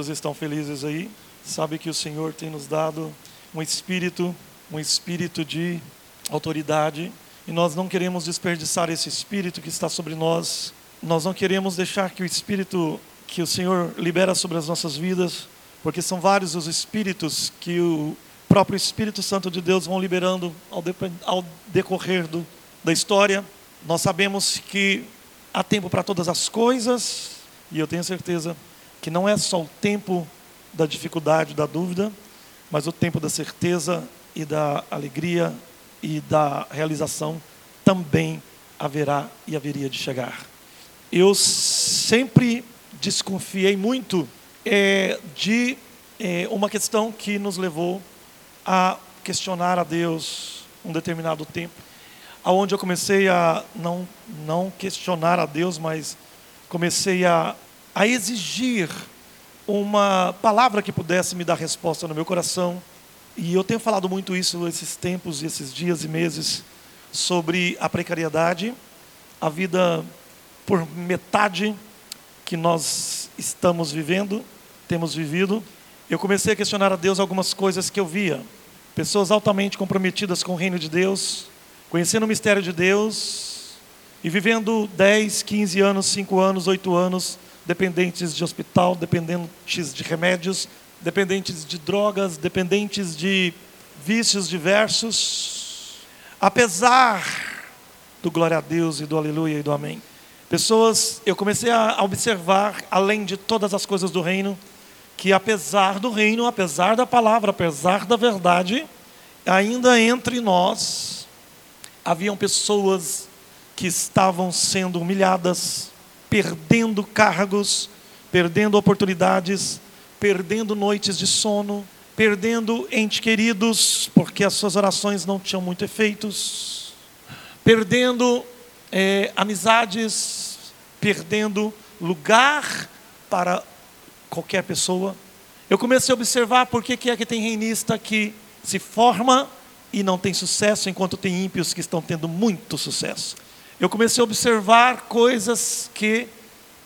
Quantos estão felizes aí? Sabe que o Senhor tem nos dado um espírito, um espírito de autoridade, e nós não queremos desperdiçar esse espírito que está sobre nós. Nós não queremos deixar que o espírito que o Senhor libera sobre as nossas vidas, porque são vários os espíritos que o próprio Espírito Santo de Deus vão liberando ao, de, ao decorrer do, da história. Nós sabemos que há tempo para todas as coisas, e eu tenho certeza que não é só o tempo da dificuldade, da dúvida, mas o tempo da certeza e da alegria e da realização também haverá e haveria de chegar. Eu sempre desconfiei muito é, de é, uma questão que nos levou a questionar a Deus um determinado tempo, aonde eu comecei a não não questionar a Deus, mas comecei a, a exigir uma palavra que pudesse me dar resposta no meu coração. E eu tenho falado muito isso esses tempos, esses dias e meses sobre a precariedade, a vida por metade que nós estamos vivendo, temos vivido. Eu comecei a questionar a Deus algumas coisas que eu via. Pessoas altamente comprometidas com o reino de Deus, conhecendo o mistério de Deus e vivendo 10, 15 anos, 5 anos, 8 anos, dependentes de hospital, dependentes de remédios, dependentes de drogas, dependentes de vícios diversos. Apesar do glória a Deus e do aleluia e do amém. Pessoas, eu comecei a observar, além de todas as coisas do reino, que apesar do reino, apesar da palavra, apesar da verdade, ainda entre nós haviam pessoas que estavam sendo humilhadas, perdendo cargos, perdendo oportunidades, perdendo noites de sono, perdendo entes queridos, porque as suas orações não tinham muito efeitos, perdendo é, amizades, perdendo lugar para qualquer pessoa. Eu comecei a observar por que, é que tem reinista que se forma e não tem sucesso, enquanto tem ímpios que estão tendo muito sucesso. Eu comecei a observar coisas que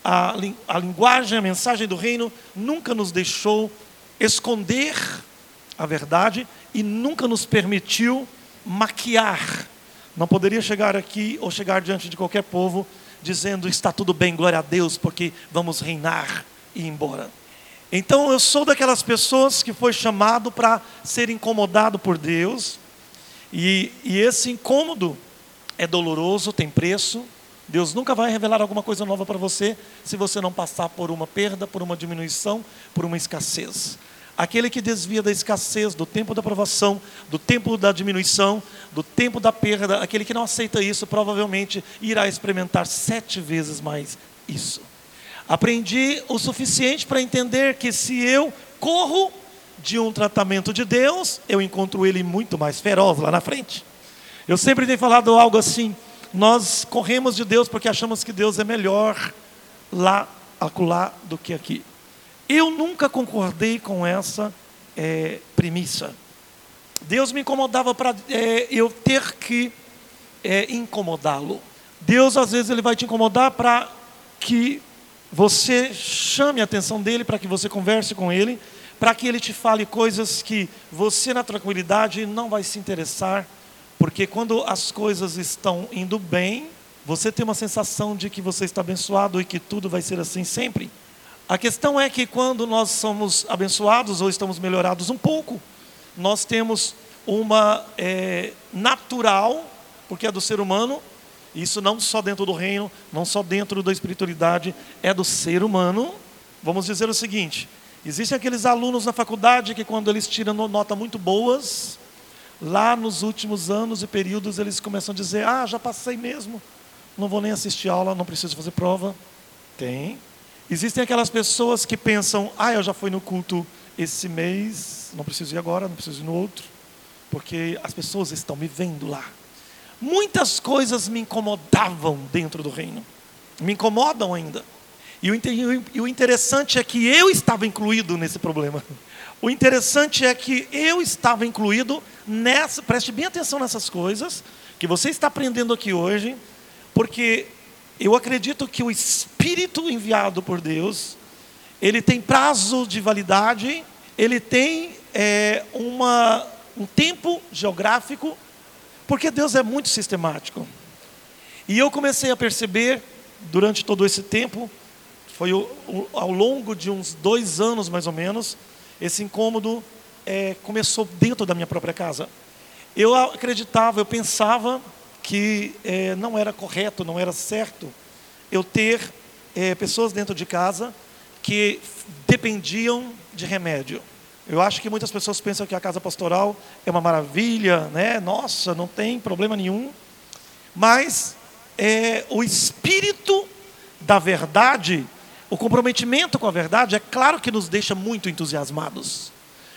a, a linguagem, a mensagem do reino nunca nos deixou esconder a verdade e nunca nos permitiu maquiar não poderia chegar aqui ou chegar diante de qualquer povo dizendo está tudo bem, glória a Deus, porque vamos reinar e ir embora. Então eu sou daquelas pessoas que foi chamado para ser incomodado por Deus, e, e esse incômodo é doloroso, tem preço. Deus nunca vai revelar alguma coisa nova para você se você não passar por uma perda, por uma diminuição, por uma escassez. Aquele que desvia da escassez, do tempo da provação, do tempo da diminuição, do tempo da perda, aquele que não aceita isso, provavelmente irá experimentar sete vezes mais isso. Aprendi o suficiente para entender que se eu corro de um tratamento de Deus, eu encontro ele muito mais feroz lá na frente. Eu sempre tenho falado algo assim: nós corremos de Deus porque achamos que Deus é melhor lá, acolá, do que aqui. Eu nunca concordei com essa é, premissa. Deus me incomodava para é, eu ter que é, incomodá-lo. Deus, às vezes, ele vai te incomodar para que você chame a atenção dele, para que você converse com ele, para que ele te fale coisas que você, na tranquilidade, não vai se interessar, porque quando as coisas estão indo bem, você tem uma sensação de que você está abençoado e que tudo vai ser assim sempre. A questão é que quando nós somos abençoados ou estamos melhorados um pouco, nós temos uma é, natural, porque é do ser humano, isso não só dentro do reino, não só dentro da espiritualidade, é do ser humano. Vamos dizer o seguinte: existem aqueles alunos na faculdade que, quando eles tiram nota muito boas, lá nos últimos anos e períodos, eles começam a dizer: Ah, já passei mesmo, não vou nem assistir aula, não preciso fazer prova. Tem, Existem aquelas pessoas que pensam: ah, eu já fui no culto esse mês, não preciso ir agora, não preciso ir no outro, porque as pessoas estão me vendo lá. Muitas coisas me incomodavam dentro do reino, me incomodam ainda. E o interessante é que eu estava incluído nesse problema. O interessante é que eu estava incluído nessa, preste bem atenção nessas coisas que você está aprendendo aqui hoje, porque eu acredito que o Espírito enviado por Deus, ele tem prazo de validade, ele tem é, uma, um tempo geográfico, porque Deus é muito sistemático. E eu comecei a perceber, durante todo esse tempo, foi ao longo de uns dois anos mais ou menos, esse incômodo é, começou dentro da minha própria casa. Eu acreditava, eu pensava que é, não era correto, não era certo eu ter é, pessoas dentro de casa que dependiam de remédio. Eu acho que muitas pessoas pensam que a casa pastoral é uma maravilha, né? Nossa, não tem problema nenhum. Mas é, o espírito da verdade, o comprometimento com a verdade, é claro que nos deixa muito entusiasmados.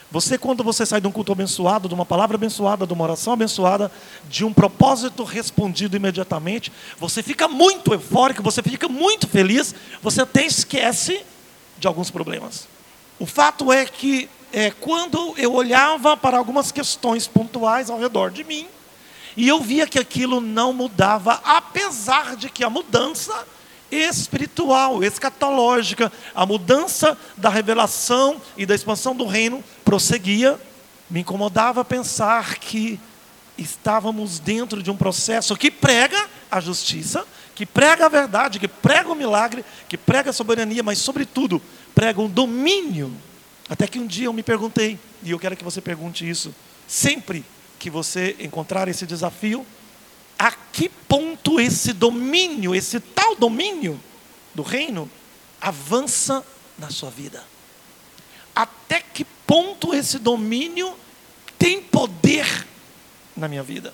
Você, quando você sai de um culto abençoado, de uma palavra abençoada, de uma oração abençoada, de um propósito respondido imediatamente, você fica muito eufórico, você fica muito feliz, você até esquece de alguns problemas. O fato é que é, quando eu olhava para algumas questões pontuais ao redor de mim, e eu via que aquilo não mudava, apesar de que a mudança espiritual, escatológica, a mudança da revelação e da expansão do reino prosseguia, me incomodava pensar que estávamos dentro de um processo que prega a justiça, que prega a verdade, que prega o milagre, que prega a soberania, mas, sobretudo, prega um domínio. Até que um dia eu me perguntei, e eu quero que você pergunte isso, sempre que você encontrar esse desafio, a que ponto esse domínio, esse tal domínio do reino, avança na sua vida? Até que ponto esse domínio tem poder na minha vida?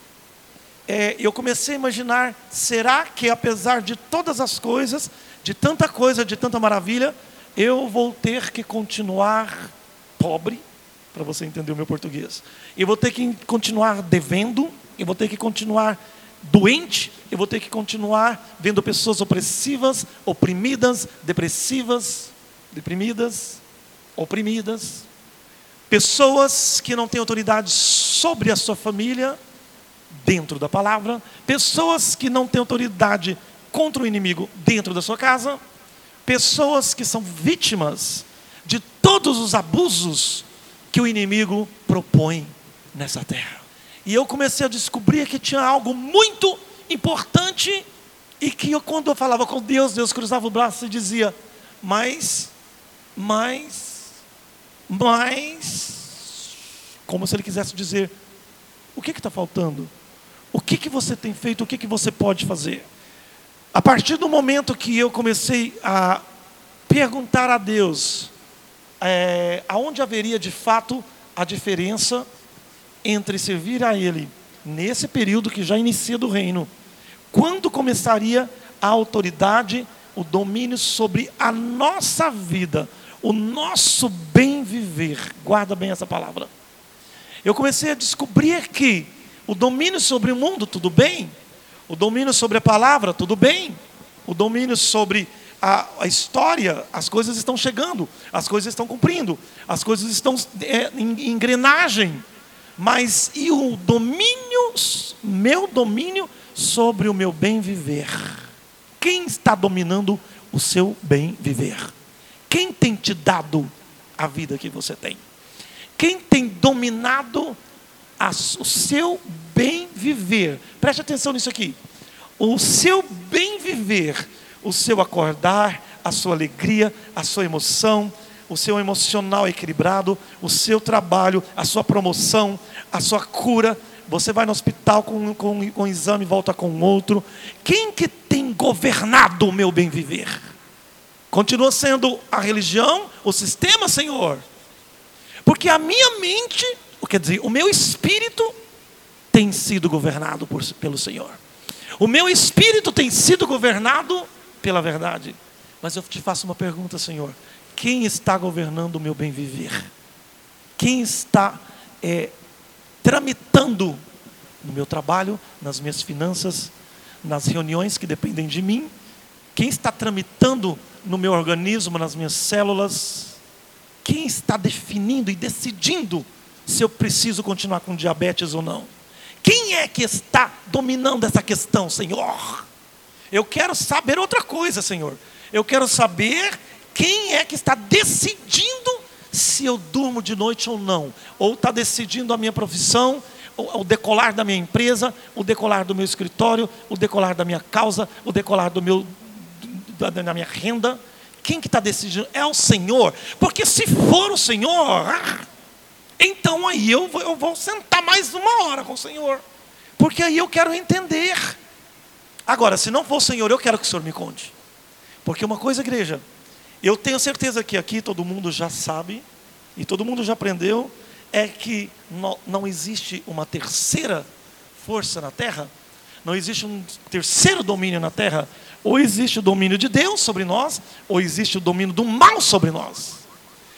É, eu comecei a imaginar: será que apesar de todas as coisas, de tanta coisa, de tanta maravilha, eu vou ter que continuar pobre? Para você entender o meu português. Eu vou ter que continuar devendo, eu vou ter que continuar doente, eu vou ter que continuar vendo pessoas opressivas, oprimidas, depressivas, deprimidas, oprimidas, pessoas que não têm autoridade sobre a sua família, dentro da palavra, pessoas que não têm autoridade contra o inimigo dentro da sua casa, pessoas que são vítimas de todos os abusos que o inimigo propõe nessa terra. E eu comecei a descobrir que tinha algo muito importante e que eu, quando eu falava com Deus, Deus cruzava o braço e dizia: Mas, mas, mas, como se Ele quisesse dizer: O que está faltando? O que, que você tem feito? O que, que você pode fazer? A partir do momento que eu comecei a perguntar a Deus é, aonde haveria de fato a diferença entre servir a Ele nesse período que já inicia do reino, quando começaria a autoridade, o domínio sobre a nossa vida, o nosso bem viver. Guarda bem essa palavra. Eu comecei a descobrir que o domínio sobre o mundo, tudo bem. O domínio sobre a palavra, tudo bem. O domínio sobre a, a, história, as coisas estão chegando, as coisas estão cumprindo, as coisas estão é, em engrenagem. Mas e o domínio, meu domínio sobre o meu bem viver? Quem está dominando o seu bem viver? Quem tem te dado a vida que você tem? Quem tem dominado a, o seu bem viver? Preste atenção nisso aqui. O seu bem viver, o seu acordar, a sua alegria, a sua emoção, o seu emocional equilibrado, o seu trabalho, a sua promoção, a sua cura. Você vai no hospital com, com, com um exame e volta com outro. Quem que tem governado o meu bem viver? Continua sendo a religião, o sistema, Senhor? Porque a minha mente, quer dizer, o meu espírito tem sido governado por, pelo Senhor. O meu espírito tem sido governado pela verdade. Mas eu te faço uma pergunta, Senhor: quem está governando o meu bem viver? Quem está é, tramitando no meu trabalho, nas minhas finanças, nas reuniões que dependem de mim? Quem está tramitando no meu organismo, nas minhas células? Quem está definindo e decidindo se eu preciso continuar com diabetes ou não? Quem é que está dominando essa questão, Senhor? Eu quero saber outra coisa, Senhor. Eu quero saber Quem é que está decidindo se eu durmo de noite ou não? Ou está decidindo a minha profissão, o decolar da minha empresa, o decolar do meu escritório, o decolar da minha causa, o decolar do meu, da, minha renda? Quem que está decidindo? É o Senhor. Porque se for o Senhor, então aí eu vou, eu vou sentar mais uma hora com o Senhor. Porque aí eu quero entender. Agora, se não for o Senhor, eu quero que o Senhor me conte. Porque uma coisa, igreja, eu tenho certeza que aqui todo mundo já sabe, e todo mundo já aprendeu, é que não, existe uma terceira força na terra, não existe um terceiro domínio na terra. Ou existe o domínio de Deus sobre nós, ou existe o domínio do mal sobre nós.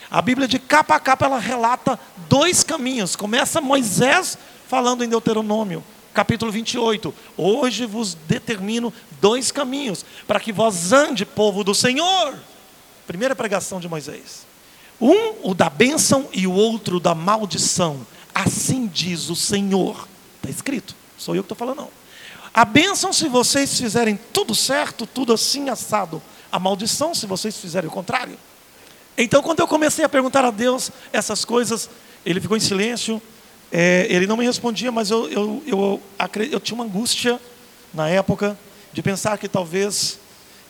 A Bíblia, de capa a capa, ela relata dois caminhos. Começa Moisés falando em Deuteronômio capítulo 28. Hoje vos determino dois caminhos para que vós ande, povo do Senhor. Primeira pregação de Moisés. Um, o da bênção, e o outro da maldição. Assim diz o Senhor. Está escrito. Sou eu que estou falando, não. A bênção, se vocês fizerem tudo certo, tudo assim assado. A maldição, se vocês fizerem o contrário. Então, quando eu comecei a perguntar a Deus essas coisas, ele ficou em silêncio, é, ele não me respondia, mas eu, eu, eu, eu, tinha uma angústia na época de pensar que talvez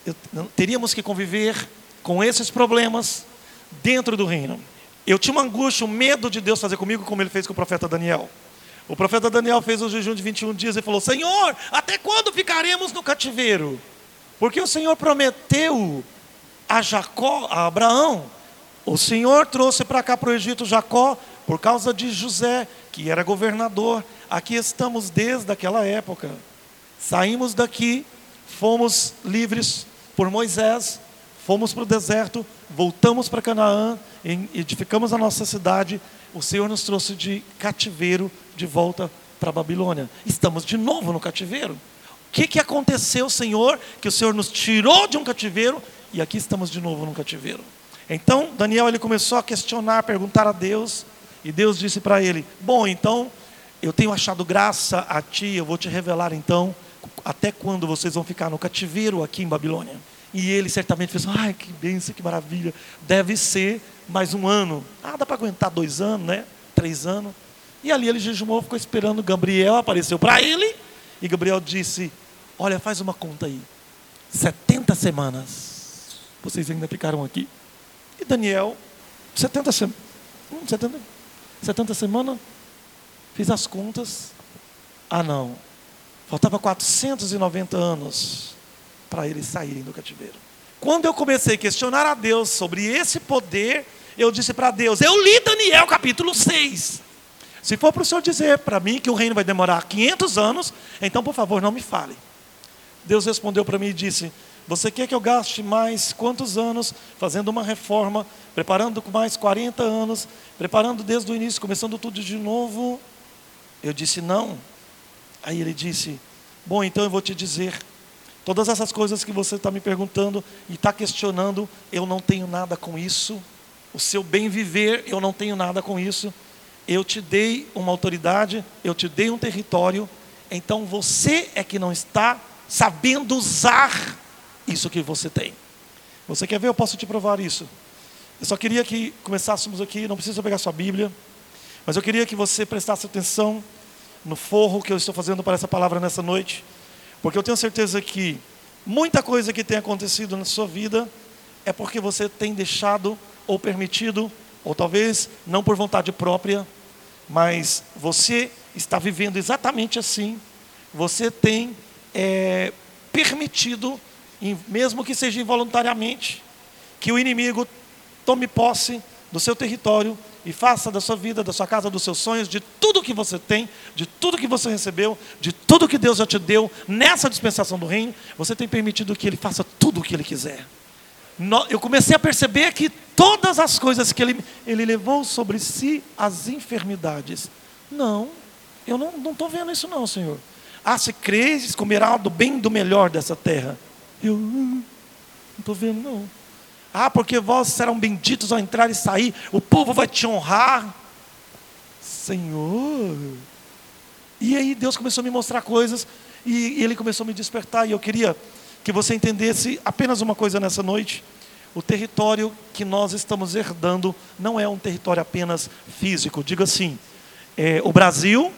eu, teríamos que conviver com esses problemas dentro do reino. Eu tinha uma angústia, um medo de Deus fazer comigo como ele fez com o profeta Daniel. O profeta Daniel fez o jejum de 21 dias e falou: Senhor, até quando ficaremos no cativeiro? Porque o Senhor prometeu a Jacó, a Abraão, o Senhor trouxe para cá para o Egito Jacó por causa de José, que era governador. Aqui estamos desde aquela época. Saímos daqui, fomos livres por Moisés, fomos para o deserto, voltamos para Canaã, edificamos a nossa cidade. O Senhor nos trouxe de cativeiro de volta para a Babilônia. Estamos de novo no cativeiro. O que, que aconteceu, Senhor? Que o Senhor nos tirou de um cativeiro e aqui estamos de novo no cativeiro. Então, Daniel ele começou a questionar, perguntar a Deus, e Deus disse para ele: Bom, então, eu tenho achado graça a ti, eu vou te revelar então até quando vocês vão ficar no cativeiro aqui em Babilônia. E ele certamente fez: Ai, que bênção, que maravilha. Deve ser mais um ano. Ah, dá para aguentar dois anos, né? Três anos. E ali ele jejumou, ficou esperando. Gabriel apareceu para ele. E Gabriel disse: Olha, faz uma conta aí. 70 semanas. Vocês ainda ficaram aqui. E Daniel, 70 semanas. Hum, 70 70 semanas, fiz as contas. Ah, não. Faltava 490 anos para eles saírem do cativeiro. Quando eu comecei a questionar a Deus sobre esse poder, eu disse para Deus: Eu li Daniel capítulo 6. Se for para o Senhor dizer para mim que o reino vai demorar 500 anos, então por favor não me fale. Deus respondeu para mim e disse: você quer que eu gaste mais quantos anos fazendo uma reforma, preparando com mais 40 anos, preparando desde o início, começando tudo de novo? Eu disse não. Aí ele disse: Bom, então eu vou te dizer. Todas essas coisas que você está me perguntando e está questionando, eu não tenho nada com isso. O seu bem viver, eu não tenho nada com isso. Eu te dei uma autoridade, eu te dei um território, então você é que não está sabendo usar isso que você tem. Você quer ver? Eu posso te provar isso. Eu só queria que começássemos aqui, não precisa pegar sua Bíblia, mas eu queria que você prestasse atenção no forro que eu estou fazendo para essa palavra nessa noite, porque eu tenho certeza que muita coisa que tem acontecido na sua vida é porque você tem deixado ou permitido, ou talvez não por vontade própria, mas você está vivendo exatamente assim. Você tem é, permitido mesmo que seja involuntariamente, que o inimigo tome posse do seu território e faça da sua vida, da sua casa, dos seus sonhos, de tudo que você tem, de tudo que você recebeu, de tudo que Deus já te deu nessa dispensação do reino, você tem permitido que Ele faça tudo o que Ele quiser. Eu comecei a perceber que todas as coisas que Ele, ele levou sobre si, as enfermidades. Não, eu não estou vendo isso não, Senhor. Ah, se crees, comerá do bem do melhor dessa terra. Eu hum, não estou vendo, não. Ah, porque vós serão benditos ao entrar e sair, o povo vai te honrar. Senhor. E aí Deus começou a me mostrar coisas, e Ele começou a me despertar, e eu queria que você entendesse apenas uma coisa nessa noite. o território que nós estamos herdando não é um território apenas físico. Diga assim: é, o Brasil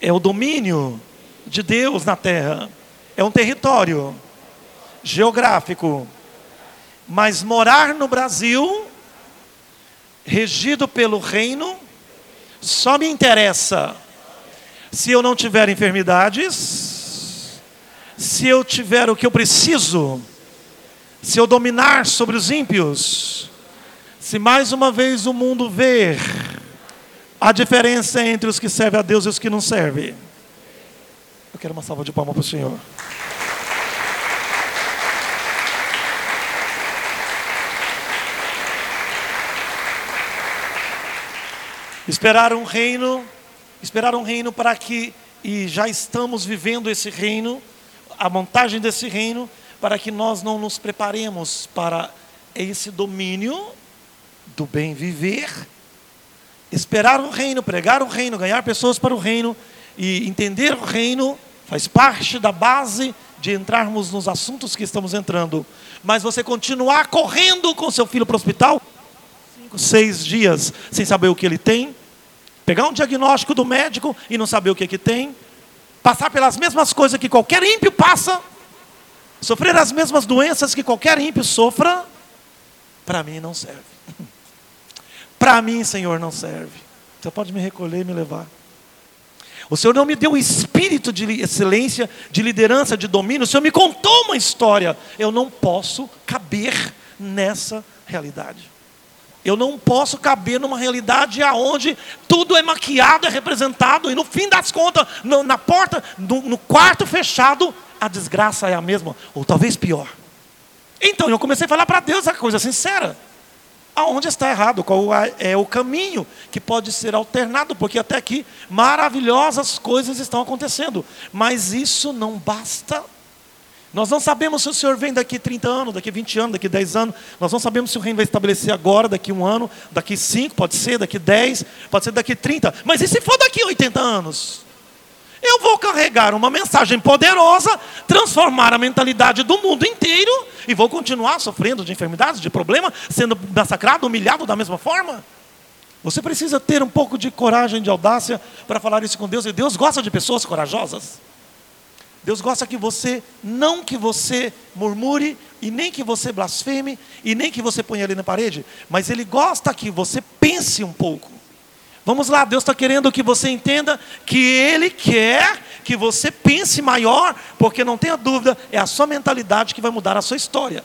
é o domínio de Deus na terra, é um território geográfico. Mas morar no Brasil, regido pelo reino, só me interessa se eu não tiver enfermidades, se eu tiver o que eu preciso, se eu dominar sobre os ímpios, se mais uma vez o mundo ver a diferença entre os que servem a Deus e os que não servem. Eu quero uma salva de palmas para o Senhor. Esperar um reino, esperar um reino para que, e já estamos vivendo esse reino, a montagem desse reino, para que nós não nos preparemos para esse domínio do bem viver, esperar o reino, pregar o reino, ganhar pessoas para o reino e entender o reino faz parte da base de entrarmos nos assuntos que estamos entrando. Mas você continuar correndo com seu filho para o hospital, cinco, seis dias sem saber o que ele tem, pegar um diagnóstico do médico e não saber o que, que tem, passar pelas mesmas coisas que qualquer ímpio passa, sofrer as mesmas doenças que qualquer ímpio sofra, para mim não serve. para mim, Senhor, não serve. Você pode me recolher e me levar. O Senhor não me deu espírito de excelência, de liderança, de domínio. O Senhor me contou uma história. Eu não posso caber nessa realidade. Eu não posso caber numa realidade aonde tudo é maquiado, é representado, e no fim das contas, no, na porta, no, no quarto fechado, a desgraça é a mesma, ou talvez pior. Então eu comecei a falar para Deus a coisa sincera. Aonde está errado? Qual é o caminho que pode ser alternado? Porque até aqui maravilhosas coisas estão acontecendo, mas isso não basta nós não sabemos se o Senhor vem daqui 30 anos, daqui 20 anos, daqui 10 anos. Nós não sabemos se o reino vai estabelecer agora, daqui um ano, daqui 5, pode ser, daqui 10, pode ser daqui 30. Mas e se for daqui 80 anos? Eu vou carregar uma mensagem poderosa, transformar a mentalidade do mundo inteiro e vou continuar sofrendo de enfermidades, de problemas, sendo massacrado, humilhado da mesma forma? Você precisa ter um pouco de coragem, de audácia para falar isso com Deus, e Deus gosta de pessoas corajosas. Deus gosta que você, não que você murmure, e nem que você blasfeme, e nem que você ponha ali na parede, mas Ele gosta que você pense um pouco. Vamos lá, Deus está querendo que você entenda que Ele quer que você pense maior, porque não tenha dúvida, é a sua mentalidade que vai mudar a sua história.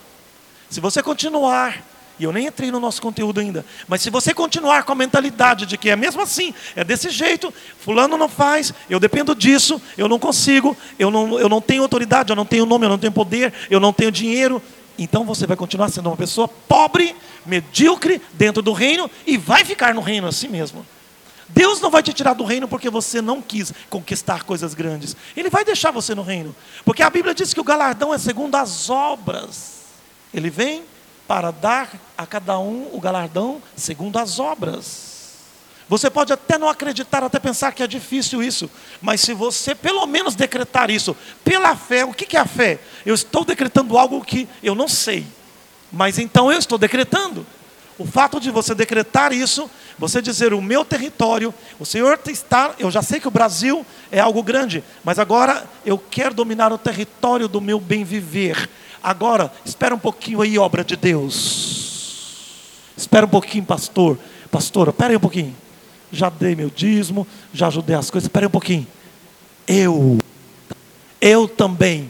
Se você continuar e eu nem entrei no nosso conteúdo ainda. Mas se você continuar com a mentalidade de que é mesmo assim, é desse jeito, fulano não faz, eu dependo disso, eu não consigo, eu não, eu não tenho autoridade, eu não tenho nome, eu não tenho poder, eu não tenho dinheiro, então você vai continuar sendo uma pessoa pobre, medíocre dentro do reino e vai ficar no reino assim mesmo. Deus não vai te tirar do reino porque você não quis conquistar coisas grandes. Ele vai deixar você no reino. Porque a Bíblia diz que o galardão é segundo as obras. Ele vem para dar a cada um o galardão segundo as obras. Você pode até não acreditar, até pensar que é difícil isso, mas se você pelo menos decretar isso pela fé, o que é a fé? Eu estou decretando algo que eu não sei, mas então eu estou decretando. O fato de você decretar isso, você dizer o meu território, o Senhor está, eu já sei que o Brasil é algo grande, mas agora eu quero dominar o território do meu bem viver. Agora, espera um pouquinho aí, obra de Deus. Espera um pouquinho, pastor. Pastora, espera aí um pouquinho. Já dei meu dízimo, já ajudei as coisas, espera aí um pouquinho. Eu, eu também,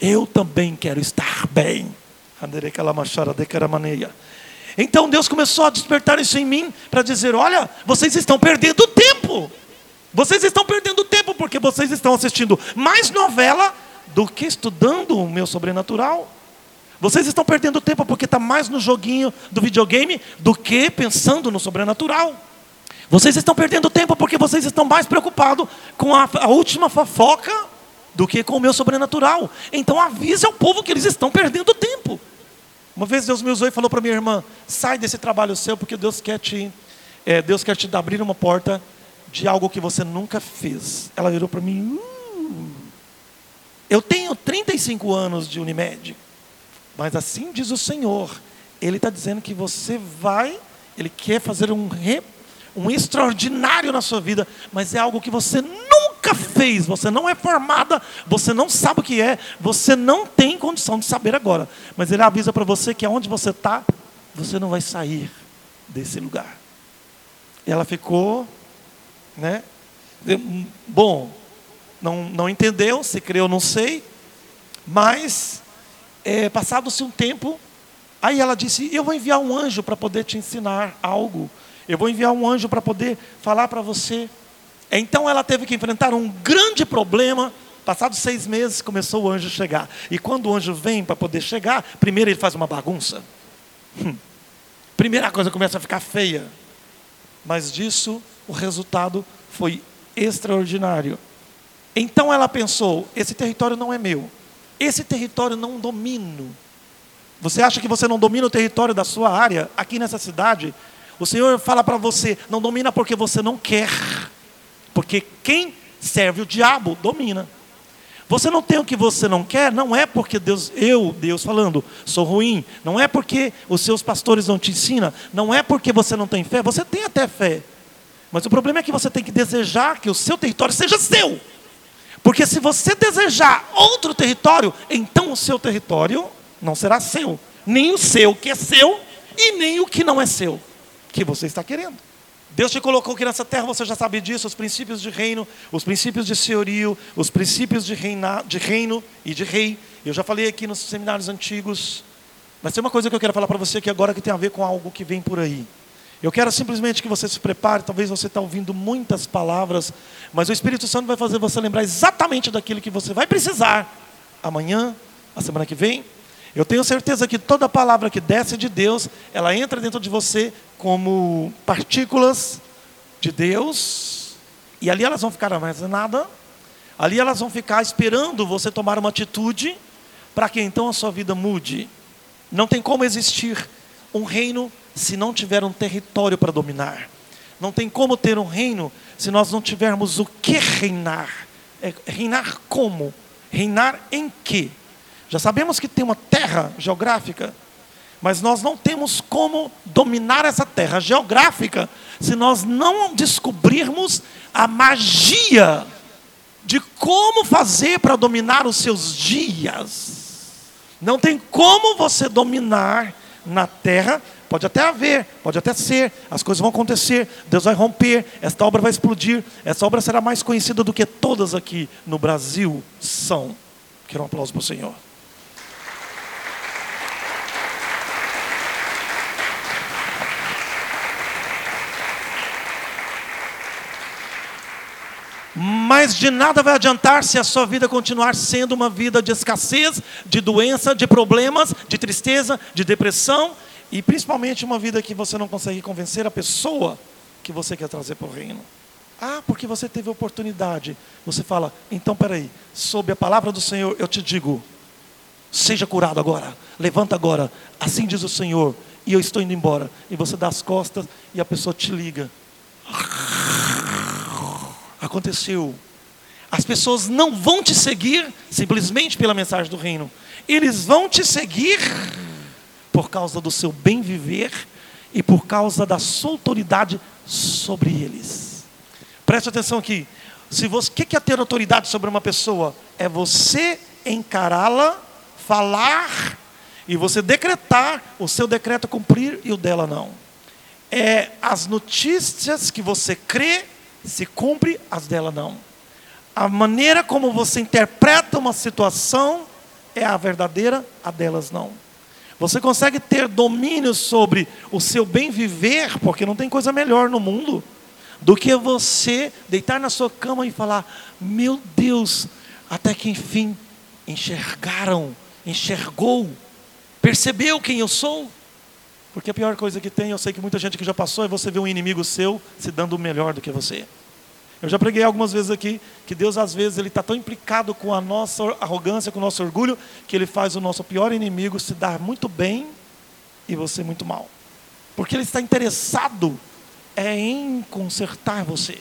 eu também quero estar bem. Então Deus começou a despertar isso em mim para dizer: olha, vocês estão perdendo tempo. Vocês estão perdendo tempo porque vocês estão assistindo mais novela do que estudando o meu sobrenatural. Vocês estão perdendo tempo porque está mais no joguinho do videogame do que pensando no sobrenatural. Vocês estão perdendo tempo porque vocês estão mais preocupados com a, a última fofoca do que com o meu sobrenatural. Então avise ao povo que eles estão perdendo tempo. Uma vez Deus me usou e falou para minha irmã: sai desse trabalho seu porque Deus quer te, é, Deus quer te abrir uma porta de algo que você nunca fez. Ela virou para mim. Uh, eu tenho 35 anos de Unimed, mas assim diz o Senhor: Ele está dizendo que você vai, ele quer fazer um, re, um extraordinário na sua vida, mas é algo que você nunca fez, você não é formada, você não sabe o que é, você não tem condição de saber agora. Mas ele avisa para você que aonde você está, você não vai sair desse lugar. Ela ficou, né? Bom, não, não entendeu, se creu, não sei, mas é, passado-se um tempo, aí ela disse: Eu vou enviar um anjo para poder te ensinar algo, eu vou enviar um anjo para poder falar para você. Então ela teve que enfrentar um grande problema. Passados seis meses começou o anjo a chegar. E quando o anjo vem para poder chegar, primeiro ele faz uma bagunça. Hum. Primeira coisa começa a ficar feia. Mas disso o resultado foi extraordinário. Então ela pensou: esse território não é meu, esse território não domino. Você acha que você não domina o território da sua área aqui nessa cidade? O Senhor fala para você: não domina porque você não quer, porque quem serve o diabo domina. Você não tem o que você não quer, não é porque Deus, eu, Deus falando, sou ruim, não é porque os seus pastores não te ensinam, não é porque você não tem fé, você tem até fé. Mas o problema é que você tem que desejar que o seu território seja seu. Porque se você desejar outro território, então o seu território não será seu. Nem o seu que é seu e nem o que não é seu, que você está querendo. Deus te colocou aqui nessa terra, você já sabe disso, os princípios de reino, os princípios de senhorio, os princípios de, reina, de reino e de rei. Eu já falei aqui nos seminários antigos. Mas tem uma coisa que eu quero falar para você aqui agora que tem a ver com algo que vem por aí. Eu quero simplesmente que você se prepare, talvez você está ouvindo muitas palavras, mas o Espírito Santo vai fazer você lembrar exatamente daquilo que você vai precisar amanhã, a semana que vem. Eu tenho certeza que toda palavra que desce de Deus, ela entra dentro de você como partículas de Deus, e ali elas vão ficar armazenadas, ali elas vão ficar esperando você tomar uma atitude para que então a sua vida mude. Não tem como existir um reino se não tiver um território para dominar. Não tem como ter um reino se nós não tivermos o que reinar. É, reinar como? Reinar em quê? Já sabemos que tem uma terra geográfica, mas nós não temos como dominar essa terra geográfica se nós não descobrirmos a magia de como fazer para dominar os seus dias. Não tem como você dominar na terra Pode até haver, pode até ser, as coisas vão acontecer, Deus vai romper, esta obra vai explodir, essa obra será mais conhecida do que todas aqui no Brasil são. Quero um aplauso para o Senhor. Mas de nada vai adiantar se a sua vida continuar sendo uma vida de escassez, de doença, de problemas, de tristeza, de depressão e principalmente uma vida que você não consegue convencer a pessoa que você quer trazer para o reino. Ah, porque você teve oportunidade. Você fala, então peraí, sob a palavra do Senhor eu te digo, seja curado agora, levanta agora, assim diz o Senhor, e eu estou indo embora. E você dá as costas e a pessoa te liga. Aconteceu. As pessoas não vão te seguir simplesmente pela mensagem do reino. Eles vão te seguir por causa do seu bem viver e por causa da sua autoridade sobre eles. Preste atenção aqui. Se você, o que é ter autoridade sobre uma pessoa? É você encará-la, falar e você decretar o seu decreto cumprir e o dela não. É as notícias que você crê se cumpre, as dela não. A maneira como você interpreta uma situação é a verdadeira, a delas não. Você consegue ter domínio sobre o seu bem viver, porque não tem coisa melhor no mundo do que você deitar na sua cama e falar: Meu Deus, até que enfim enxergaram, enxergou, percebeu quem eu sou. Porque a pior coisa que tem, eu sei que muita gente que já passou, é você ver um inimigo seu se dando melhor do que você. Eu já preguei algumas vezes aqui que Deus às vezes ele está tão implicado com a nossa arrogância, com o nosso orgulho, que ele faz o nosso pior inimigo se dar muito bem e você muito mal. Porque ele está interessado é em consertar você.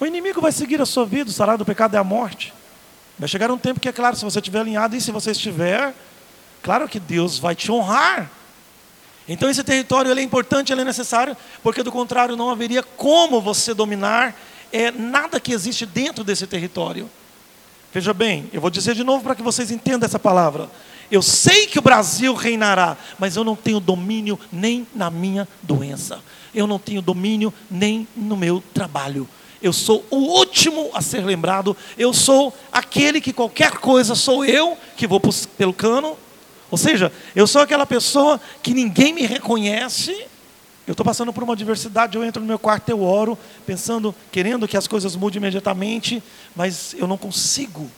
O inimigo vai seguir a sua vida, o salário do pecado é a morte. Vai chegar um tempo que é claro, se você estiver alinhado e se você estiver, claro que Deus vai te honrar. Então esse território é importante, ele é necessário, porque do contrário não haveria como você dominar é, nada que existe dentro desse território. Veja bem, eu vou dizer de novo para que vocês entendam essa palavra. Eu sei que o Brasil reinará, mas eu não tenho domínio nem na minha doença. Eu não tenho domínio nem no meu trabalho. Eu sou o último a ser lembrado. Eu sou aquele que qualquer coisa sou eu que vou pelo cano. Ou seja, eu sou aquela pessoa que ninguém me reconhece. Eu estou passando por uma adversidade, eu entro no meu quarto, eu oro, pensando, querendo que as coisas mudem imediatamente, mas eu não consigo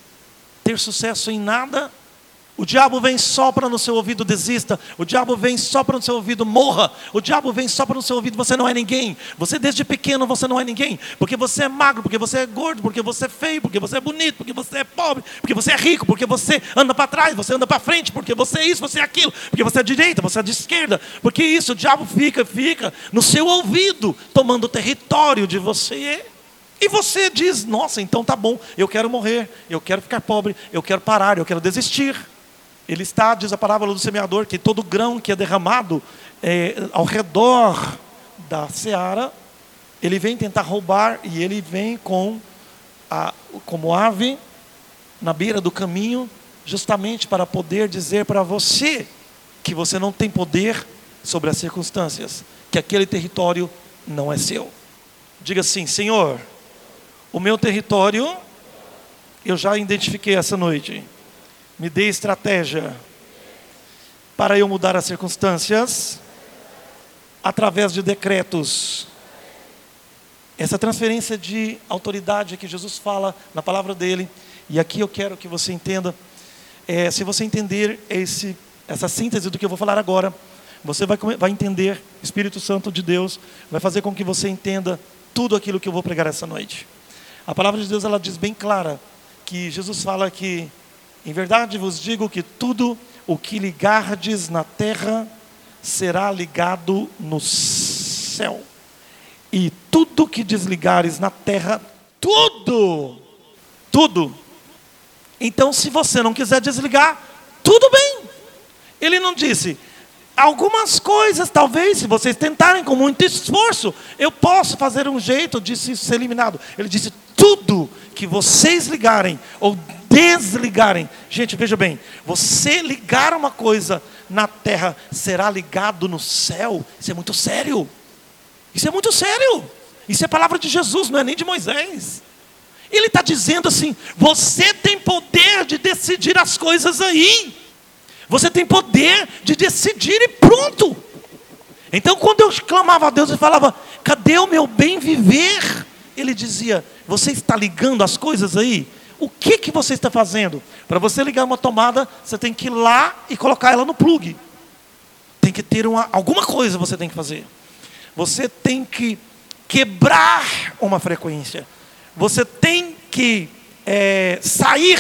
ter sucesso em nada o diabo vem sopra no seu ouvido, desista. O diabo vem sopra no seu ouvido, morra. O diabo vem sopra no seu ouvido, você não é ninguém. Você desde pequeno você não é ninguém, porque você é magro, porque você é gordo, porque você é feio, porque você é bonito, porque você é pobre, porque você é rico, porque você anda para trás, você anda para frente, porque você é isso, você é aquilo, porque você é direita, você é de esquerda. Porque isso, o diabo fica, fica no seu ouvido, tomando território de você. E você diz: "Nossa, então tá bom, eu quero morrer, eu quero ficar pobre, eu quero parar, eu quero desistir". Ele está, diz a parábola do semeador, que todo grão que é derramado é, ao redor da seara, ele vem tentar roubar e ele vem com a, como ave na beira do caminho, justamente para poder dizer para você que você não tem poder sobre as circunstâncias, que aquele território não é seu. Diga assim: Senhor, o meu território eu já identifiquei essa noite me dê estratégia para eu mudar as circunstâncias através de decretos. Essa transferência de autoridade que Jesus fala na palavra dele, e aqui eu quero que você entenda, é, se você entender esse, essa síntese do que eu vou falar agora, você vai, vai entender, Espírito Santo de Deus vai fazer com que você entenda tudo aquilo que eu vou pregar essa noite. A palavra de Deus ela diz bem clara que Jesus fala que em verdade vos digo que tudo o que ligardes na terra será ligado no céu. E tudo que desligares na terra, tudo, tudo. Então, se você não quiser desligar, tudo bem. Ele não disse, algumas coisas, talvez, se vocês tentarem com muito esforço, eu posso fazer um jeito de ser eliminado. Ele disse: tudo que vocês ligarem ou desligarem. Gente, veja bem, você ligar uma coisa na terra será ligado no céu. Isso é muito sério. Isso é muito sério. Isso é palavra de Jesus, não é nem de Moisés. Ele está dizendo assim: você tem poder de decidir as coisas aí. Você tem poder de decidir e pronto. Então, quando eu clamava a Deus e falava: cadê o meu bem viver? Ele dizia: você está ligando as coisas aí? O que, que você está fazendo? Para você ligar uma tomada, você tem que ir lá e colocar ela no plug. Tem que ter uma, alguma coisa você tem que fazer. Você tem que quebrar uma frequência. Você tem que é, sair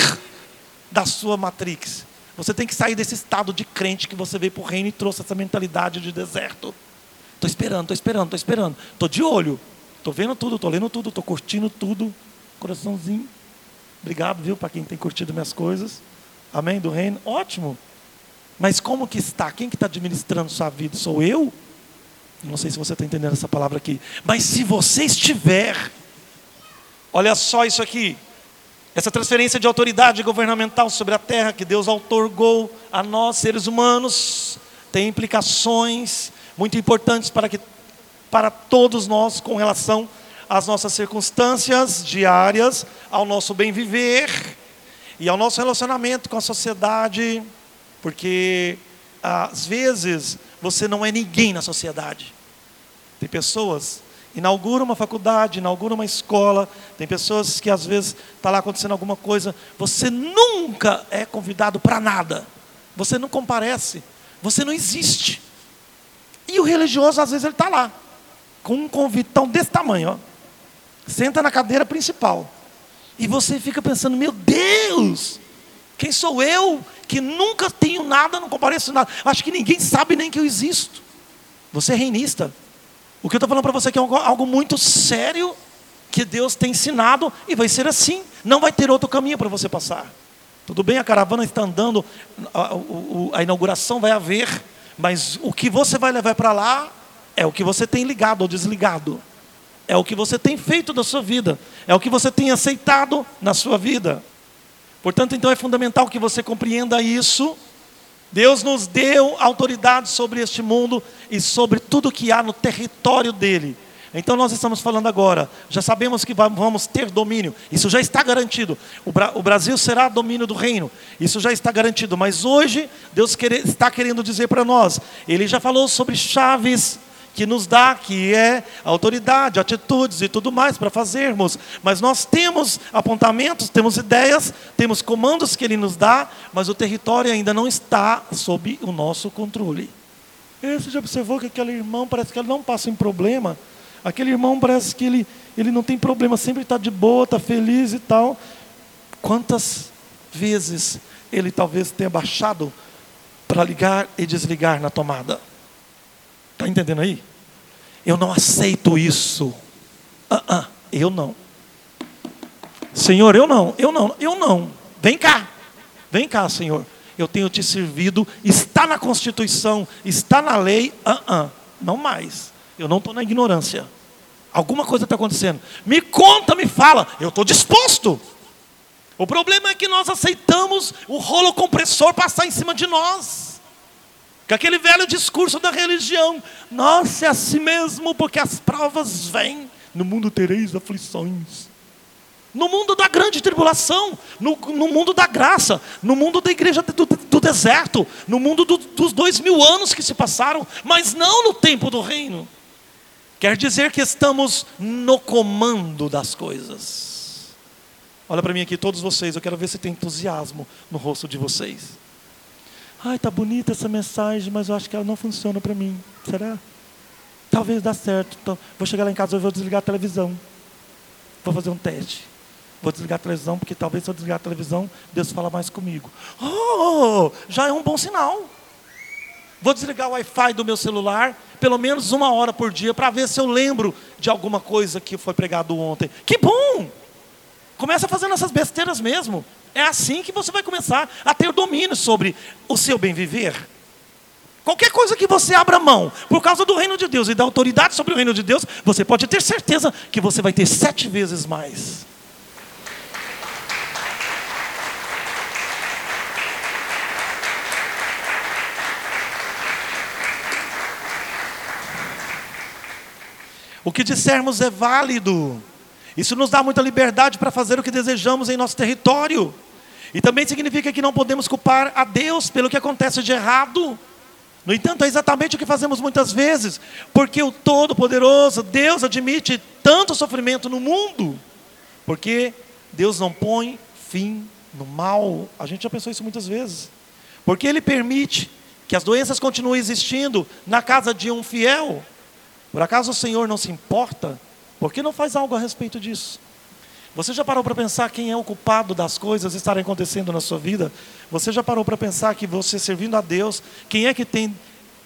da sua matrix. Você tem que sair desse estado de crente que você veio para o reino e trouxe essa mentalidade de deserto. Estou esperando, estou esperando, estou esperando. Estou de olho. Estou vendo tudo, estou lendo tudo, estou curtindo tudo. Coraçãozinho. Obrigado, viu, para quem tem curtido minhas coisas. Amém? Do reino. Ótimo. Mas como que está? Quem que está administrando sua vida? Sou eu? Não sei se você está entendendo essa palavra aqui. Mas se você estiver, olha só isso aqui. Essa transferência de autoridade governamental sobre a terra que Deus outorgou a nós, seres humanos, tem implicações muito importantes para, que, para todos nós com relação às nossas circunstâncias diárias, ao nosso bem viver e ao nosso relacionamento com a sociedade, porque às vezes você não é ninguém na sociedade. Tem pessoas inaugura uma faculdade, inaugura uma escola, tem pessoas que às vezes está lá acontecendo alguma coisa, você nunca é convidado para nada, você não comparece, você não existe. E o religioso às vezes ele está lá, com um convitão desse tamanho, ó senta na cadeira principal. E você fica pensando: meu Deus, quem sou eu que nunca tenho nada, não compareço nada? Acho que ninguém sabe nem que eu existo. Você é reinista. O que eu estou falando para você é que é algo muito sério que Deus tem ensinado e vai ser assim. Não vai ter outro caminho para você passar. Tudo bem, a caravana está andando, a, a inauguração vai haver, Mas o que você vai levar para lá é o que você tem ligado ou desligado. É o que você tem feito da sua vida. É o que você tem aceitado na sua vida. Portanto, então é fundamental que você compreenda isso. Deus nos deu autoridade sobre este mundo e sobre tudo que há no território dele. Então nós estamos falando agora, já sabemos que vamos ter domínio, isso já está garantido. O, Brasil será domínio do reino, isso já está garantido. Mas hoje Deus está querendo dizer para nós, Ele já falou sobre chaves que nos dá, que é autoridade, atitudes e tudo mais para fazermos. Mas nós temos apontamentos, temos ideias, temos comandos que Ele nos dá, mas o território ainda não está sob o nosso controle. E você já observou que aquele irmão parece que ele não passa em problema? Aquele irmão parece que ele, ele não tem problema, sempre está de boa, está feliz e tal. Quantas vezes ele talvez tenha baixado para ligar e desligar na tomada? Está entendendo aí? Eu não aceito isso. Uh -uh, eu não. Senhor, eu não, eu não, eu não. Vem cá, vem cá, Senhor. Eu tenho te servido, está na Constituição, está na lei, uh não mais. Eu não estou na ignorância. Alguma coisa está acontecendo. Me conta, me fala. Eu estou disposto. O problema é que nós aceitamos o rolo compressor passar em cima de nós. Com aquele velho discurso da religião. Nossa, é assim mesmo, porque as provas vêm. No mundo tereis aflições. No mundo da grande tribulação, no, no mundo da graça, no mundo da igreja do, do deserto, no mundo do, dos dois mil anos que se passaram, mas não no tempo do reino. Quer dizer que estamos no comando das coisas. Olha para mim aqui, todos vocês, eu quero ver se tem entusiasmo no rosto de vocês. Ai, tá bonita essa mensagem, mas eu acho que ela não funciona para mim. Será? Talvez dá certo. Então, vou chegar lá em casa e vou desligar a televisão. Vou fazer um teste. Vou desligar a televisão, porque talvez se eu desligar a televisão, Deus fala mais comigo. Oh, já é um bom sinal. Vou desligar o Wi-Fi do meu celular, pelo menos uma hora por dia, para ver se eu lembro de alguma coisa que foi pregado ontem. Que bom! Começa fazendo essas besteiras mesmo. É assim que você vai começar a ter domínio sobre o seu bem viver. Qualquer coisa que você abra mão, por causa do reino de Deus e da autoridade sobre o reino de Deus, você pode ter certeza que você vai ter sete vezes mais. O que dissermos é válido. Isso nos dá muita liberdade para fazer o que desejamos em nosso território. E também significa que não podemos culpar a Deus pelo que acontece de errado. No entanto, é exatamente o que fazemos muitas vezes, porque o Todo-Poderoso, Deus admite tanto sofrimento no mundo, porque Deus não põe fim no mal. A gente já pensou isso muitas vezes. Porque Ele permite que as doenças continuem existindo na casa de um fiel, por acaso o Senhor não se importa? Por que não faz algo a respeito disso? Você já parou para pensar quem é o culpado das coisas estarem acontecendo na sua vida? Você já parou para pensar que você servindo a Deus, quem é que tem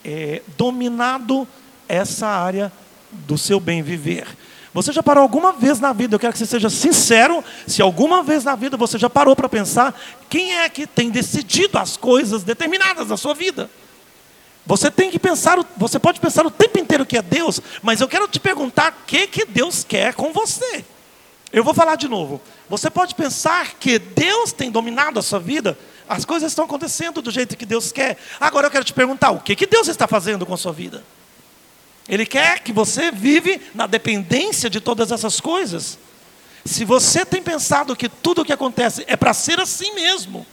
é, dominado essa área do seu bem viver? Você já parou alguma vez na vida, eu quero que você seja sincero, se alguma vez na vida você já parou para pensar quem é que tem decidido as coisas determinadas na sua vida? Você tem que pensar, você pode pensar o tempo inteiro que é Deus, mas eu quero te perguntar o que, que Deus quer com você. Eu vou falar de novo. Você pode pensar que Deus tem dominado a sua vida, as coisas estão acontecendo do jeito que Deus quer. Agora eu quero te perguntar, o que, que Deus está fazendo com a sua vida? Ele quer que você vive na dependência de todas essas coisas. Se você tem pensado que tudo o que acontece é para ser assim mesmo,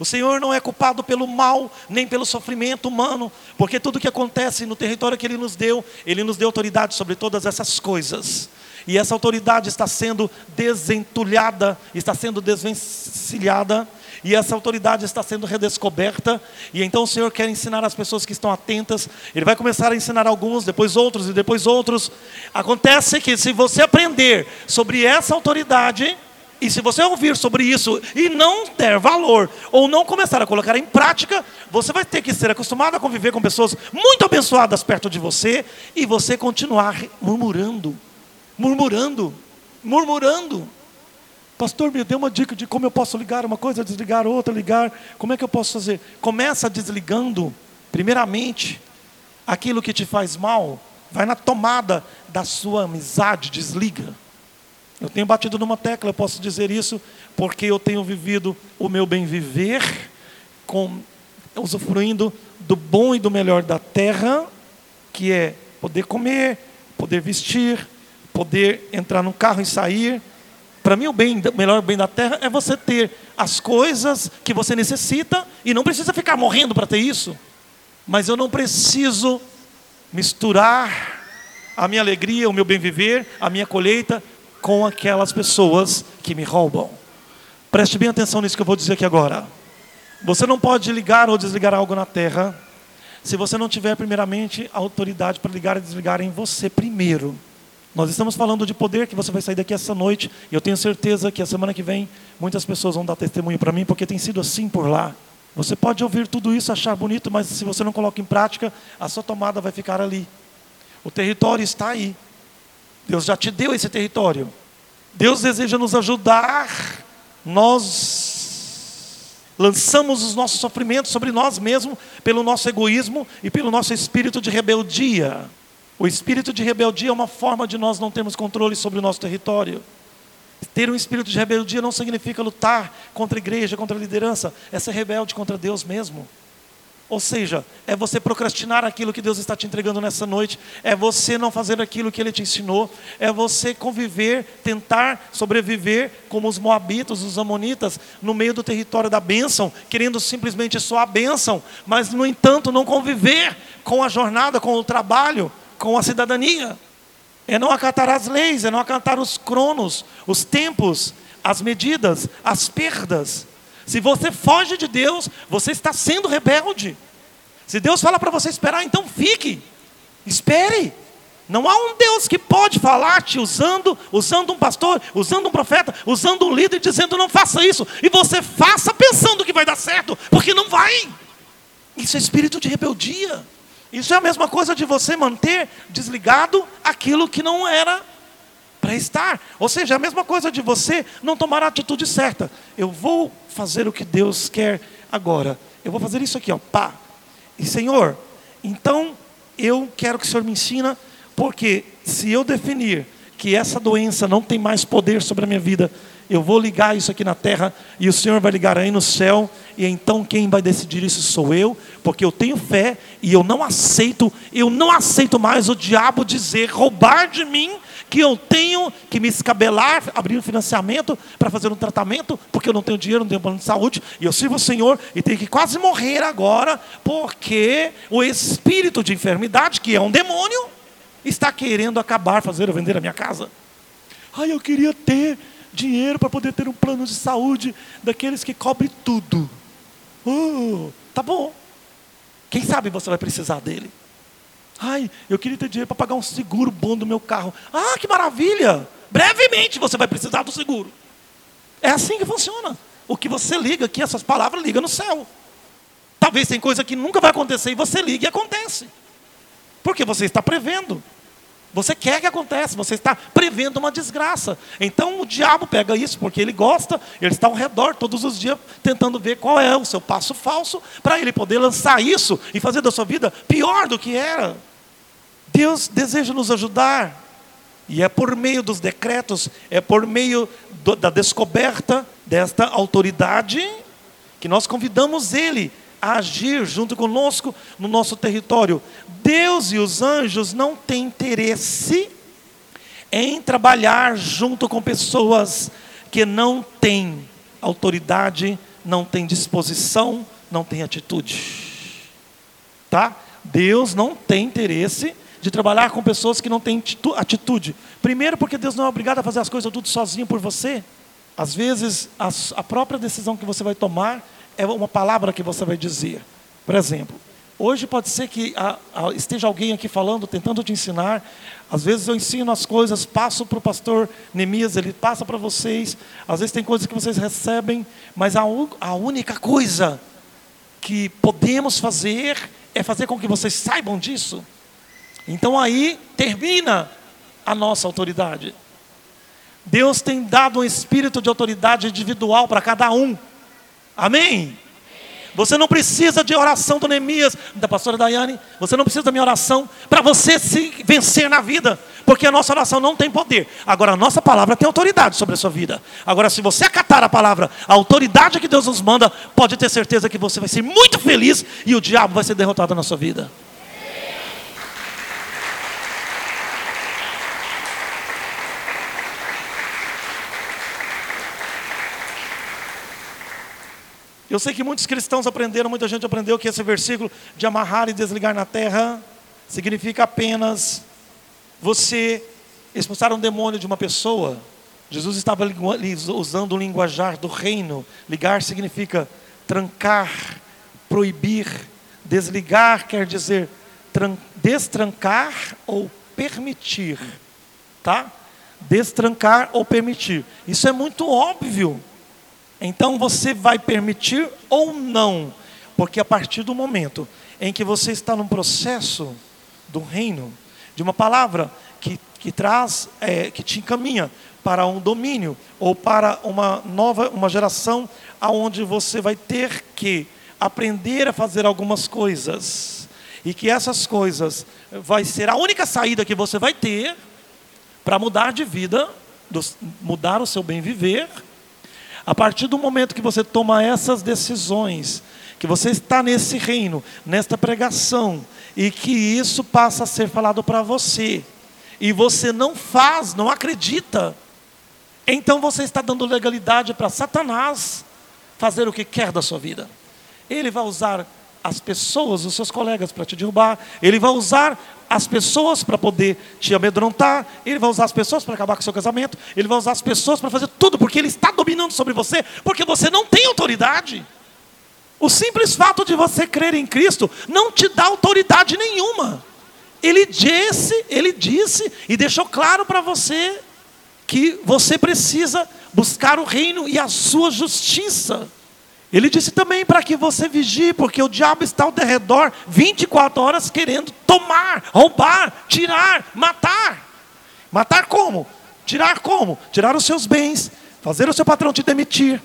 o Senhor não é culpado pelo mal, nem pelo sofrimento humano, porque tudo que acontece no território que Ele nos deu, Ele nos deu autoridade sobre todas essas coisas. E essa autoridade está sendo desentulhada, está sendo desvencilhada, e essa autoridade está sendo redescoberta. E então o Senhor quer ensinar as pessoas que estão atentas. Ele vai começar a ensinar alguns, depois outros e depois outros. Acontece que se você aprender sobre essa autoridade, e se você ouvir sobre isso e não der valor, ou não começar a colocar em prática, você vai ter que ser acostumado a conviver com pessoas muito abençoadas perto de você e você continuar murmurando, murmurando, murmurando. Pastor, me dê uma dica de como eu posso ligar uma coisa, desligar outra, ligar. Como é que eu posso fazer? Começa desligando Primeiramente, aquilo que te faz mal, vai na tomada da sua amizade, desliga. Eu tenho batido numa tecla, eu posso dizer isso, porque eu tenho vivido o meu bem viver, com, usufruindo do bom e do melhor da terra, que é poder comer, poder vestir, poder entrar no carro e sair. Para mim, o bem, o melhor bem da terra é você ter as coisas que você necessita e não precisa ficar morrendo para ter isso. Mas eu não preciso misturar a minha alegria, o meu bem viver, a minha colheita com aquelas pessoas que me roubam. Preste bem atenção nisso que eu vou dizer aqui agora. Você não pode ligar ou desligar algo na terra se você não tiver, primeiramente, a autoridade para ligar e desligar em você primeiro. Nós estamos falando de poder que você vai sair daqui essa noite, e eu tenho certeza que a semana que vem muitas pessoas vão dar testemunho para mim, porque tem sido assim por lá. Você pode ouvir tudo isso, achar bonito, mas se você não coloca em prática, a sua tomada vai ficar ali. O território está aí. Deus já te deu esse território. Deus deseja nos ajudar. Nós lançamos os nossos sofrimentos sobre nós mesmos pelo nosso egoísmo e pelo nosso espírito de rebeldia. O espírito de rebeldia é uma forma de nós não termos controle sobre o nosso território. Ter um espírito de rebeldia não significa lutar contra a igreja, contra a liderança, é ser rebelde contra Deus mesmo. Ou seja, é você procrastinar aquilo que Deus está te entregando nessa noite, é você não fazer aquilo que Ele te ensinou, é você conviver, tentar sobreviver como os moabitas, os amonitas, no meio do território da bênção, querendo simplesmente só a bênção, mas no entanto não conviver com a jornada, com o trabalho, com a cidadania. É não acatar as leis, é não acatar os cronos, os tempos, as medidas, as perdas. Se você foge de Deus, você está sendo rebelde. Se Deus fala para você esperar, então fique. Espere. Não há um Deus que pode falar te usando, usando um pastor, usando um profeta, usando um líder, dizendo não faça isso. E você faça pensando que vai dar certo, porque não vai. Isso é espírito de rebeldia. Isso é a mesma coisa de você manter desligado aquilo que não era para estar. Ou seja, é a mesma coisa de você não tomar a atitude certa. Eu vou fazer o que Deus quer agora. Eu vou fazer isso aqui, ó, pá. E Senhor, então eu quero que o Senhor me ensina, porque se eu definir que essa doença não tem mais poder sobre a minha vida, eu vou ligar isso aqui na terra e o Senhor vai ligar aí no céu, e então quem vai decidir isso sou eu, porque eu tenho fé e eu não aceito, eu não aceito mais o diabo dizer, roubar de mim que eu tenho que me escabelar, abrir um financiamento para fazer um tratamento, porque eu não tenho dinheiro, não tenho plano de saúde, e eu sirvo o Senhor e tenho que quase morrer agora, porque o espírito de enfermidade, que é um demônio, está querendo acabar, fazer eu vender a minha casa. Ai, eu queria ter dinheiro para poder ter um plano de saúde daqueles que cobre tudo. Oh, tá bom. Quem sabe você vai precisar dele. Ai, eu queria ter dinheiro para pagar um seguro bom do meu carro. Ah, que maravilha! Brevemente você vai precisar do seguro. É assim que funciona. O que você liga aqui, essas palavras, liga no céu. Talvez tem coisa que nunca vai acontecer e você liga e acontece. Porque você está prevendo. Você quer que aconteça, você está prevendo uma desgraça. Então o diabo pega isso porque ele gosta, ele está ao redor todos os dias tentando ver qual é o seu passo falso para ele poder lançar isso e fazer da sua vida pior do que era. Deus deseja nos ajudar. E é por meio dos decretos, é por meio do, da descoberta desta autoridade que nós convidamos Ele a agir junto conosco no nosso território. Deus e os anjos não têm interesse em trabalhar junto com pessoas que não têm autoridade, não têm disposição, não têm atitude. Tá? Deus não tem interesse de trabalhar com pessoas que não têm atitude. Primeiro, porque Deus não é obrigado a fazer as coisas tudo sozinho por você. Às vezes, a, própria decisão que você vai tomar é uma palavra que você vai dizer. Por exemplo, hoje pode ser que esteja alguém aqui falando, tentando te ensinar. Às vezes eu ensino as coisas, passo para o pastor Neemias, ele passa para vocês. Às vezes tem coisas que vocês recebem, mas a, a única coisa que podemos fazer é fazer com que vocês saibam disso. Então aí termina a nossa autoridade. Deus tem dado um espírito de autoridade individual para cada um. Amém? Você não precisa de oração do Neemias, da pastora Daiane. Você não precisa da minha oração para você se vencer na vida. Porque a nossa oração não tem poder. Agora, a nossa palavra tem autoridade sobre a sua vida. Agora, se você acatar a palavra, a autoridade que Deus nos manda, pode ter certeza que você vai ser muito feliz e o diabo vai ser derrotado na sua vida. Eu sei que muitos cristãos aprenderam, muita gente aprendeu que esse versículo de amarrar e desligar na terra significa apenas você expulsar um demônio de uma pessoa. Jesus estava usando o linguajar do reino. Ligar significa trancar, proibir. Desligar quer dizer destrancar ou permitir. Tá? Destrancar ou permitir. Isso é muito óbvio. Então você vai permitir ou não, porque a partir do momento em que você está num processo do reino, de uma palavra que, que traz, é, que te encaminha para um domínio ou para uma nova, uma geração aonde você vai ter que aprender a fazer algumas coisas. E que essas coisas vai ser a única saída que você vai ter para mudar de vida, mudar o seu bem viver a partir do momento que você toma essas decisões, que você está nesse reino, nesta pregação, e que isso passa a ser falado para você, e você não faz, não acredita, então você está dando legalidade para Satanás fazer o que quer da sua vida. Ele vai usar as pessoas, os seus colegas, para te derrubar, ele vai usar as pessoas para poder te amedrontar, ele vai usar as pessoas para acabar com o seu casamento, ele vai usar as pessoas para fazer tudo, porque ele está dominando sobre você, porque você não tem autoridade. O simples fato de você crer em Cristo não te dá autoridade nenhuma. Ele disse, ele disse e deixou claro para você que você precisa buscar o reino e a sua justiça. Ele disse também para que você vigie, porque o diabo está ao derredor 24 horas querendo tomar, roubar, tirar, matar. Matar como? Tirar como? Tirar os seus bens, fazer o seu patrão te demitir,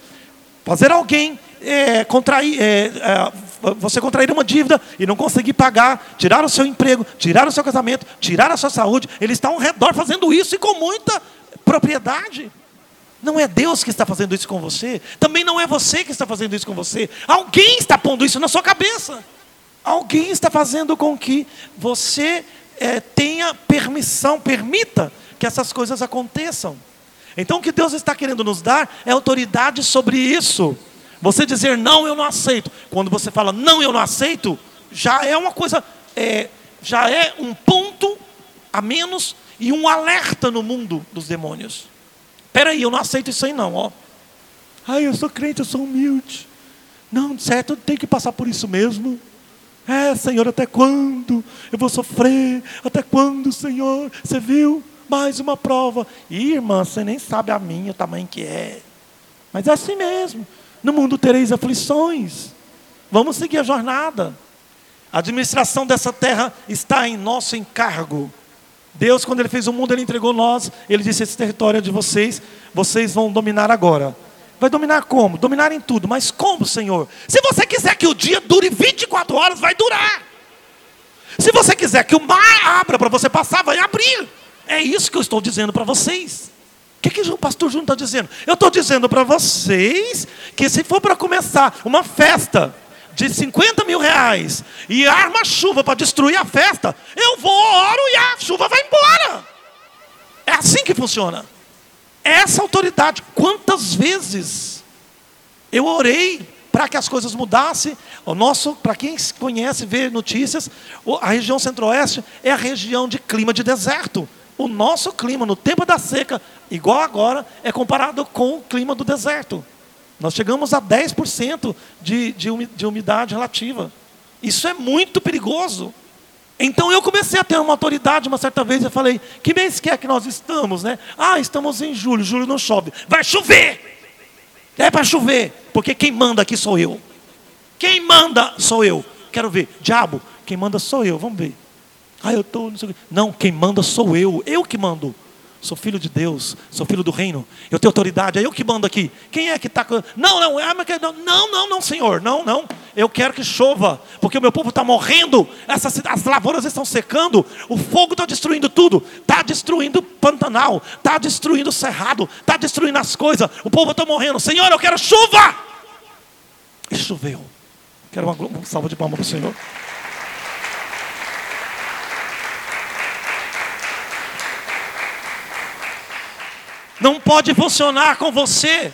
fazer alguém é, contrair, é, é, você contrair uma dívida e não conseguir pagar, tirar o seu emprego, tirar o seu casamento, tirar a sua saúde. Ele está ao redor fazendo isso e com muita propriedade. Não é Deus que está fazendo isso com você, também não é você que está fazendo isso com você. Alguém está pondo isso na sua cabeça. Alguém está fazendo com que você é, tenha permissão, permita que essas coisas aconteçam. Então, o que Deus está querendo nos dar é autoridade sobre isso. Você dizer não, eu não aceito. Quando você fala não, eu não aceito, já é uma coisa, é, já é um ponto a menos e um alerta no mundo dos demônios. Peraí, eu não aceito isso aí não, ó. Ai, eu sou crente, eu sou humilde. Não, certo, tem que passar por isso mesmo. É, Senhor, até quando eu vou sofrer? Até quando, Senhor? Você viu? Mais uma prova. Ih, irmã, você nem sabe a minha, o tamanho que é. Mas é assim mesmo. No mundo tereis aflições. Vamos seguir a jornada. A administração dessa terra está em nosso encargo. Deus, quando Ele fez o mundo, Ele entregou nós. Ele disse: Esse território é de vocês, vocês vão dominar agora. Vai dominar como? Dominar em tudo. Mas como, Senhor? Se você quiser que o dia dure 24 horas, vai durar. Se você quiser que o mar abra para você passar, vai abrir. É isso que eu estou dizendo para vocês. O que, que o pastor Júnior está dizendo? Eu estou dizendo para vocês que se for para começar uma festa de 50 mil reais e arma chuva para destruir a festa, eu vou, oro e a chuva vai embora. É assim que funciona. Essa autoridade, quantas vezes eu orei para que as coisas mudassem. O nosso, para quem conhece, vê notícias, a região centro-oeste é a região de clima de deserto. O nosso clima no tempo da seca, igual agora, é comparado com o clima do deserto. Nós chegamos a 10% de, de umidade relativa. Isso é muito perigoso. Então eu comecei a ter uma autoridade uma certa vez. Eu falei: que mês que é que nós estamos, né? Ah, estamos em julho. Julho não chove. Vai chover! É para chover, porque quem manda aqui sou eu. Quem manda sou eu. Quero ver. Diabo, quem manda sou eu. Vamos ver. Ah, eu estou. Não, não, quem manda sou eu. Eu que mando sou filho de Deus, sou filho do reino, eu tenho autoridade, é eu que mando aqui. Quem é que está. Não, não, é, não, não, não, não, Senhor, não, não. eu quero que chova, porque o meu povo está morrendo, essas, as lavouras estão secando, o fogo está destruindo tudo, está destruindo o Pantanal, está destruindo o Cerrado, está destruindo as coisas, o povo está morrendo. Senhor, eu quero chuva! E choveu. Quero uma, uma salva de palmas para o Senhor. Não pode funcionar com você,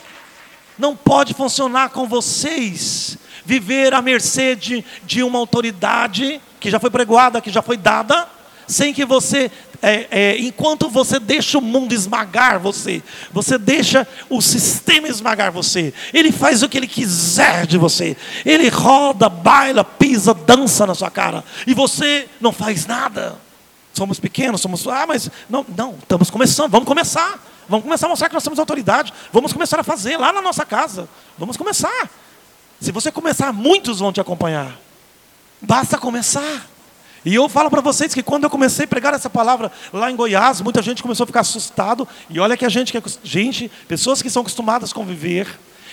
não pode funcionar com vocês viver à mercê de, de uma autoridade que já foi pregoada, que já foi dada, sem que você, é, é, enquanto você deixa o mundo esmagar você, você deixa o sistema esmagar você, ele faz o que ele quiser de você, ele roda, baila, pisa, dança na sua cara, e você não faz nada. Somos pequenos, somos. Ah, mas não, não, estamos começando, vamos começar. Vamos começar a mostrar que nós temos autoridade. Vamos começar a fazer lá na nossa casa. Vamos começar. Se você começar, muitos vão te acompanhar. Basta começar. E eu falo para vocês que quando eu comecei a pregar essa palavra lá em Goiás, muita gente começou a ficar assustado. E olha que a gente, é, gente, pessoas que são acostumadas a conviver,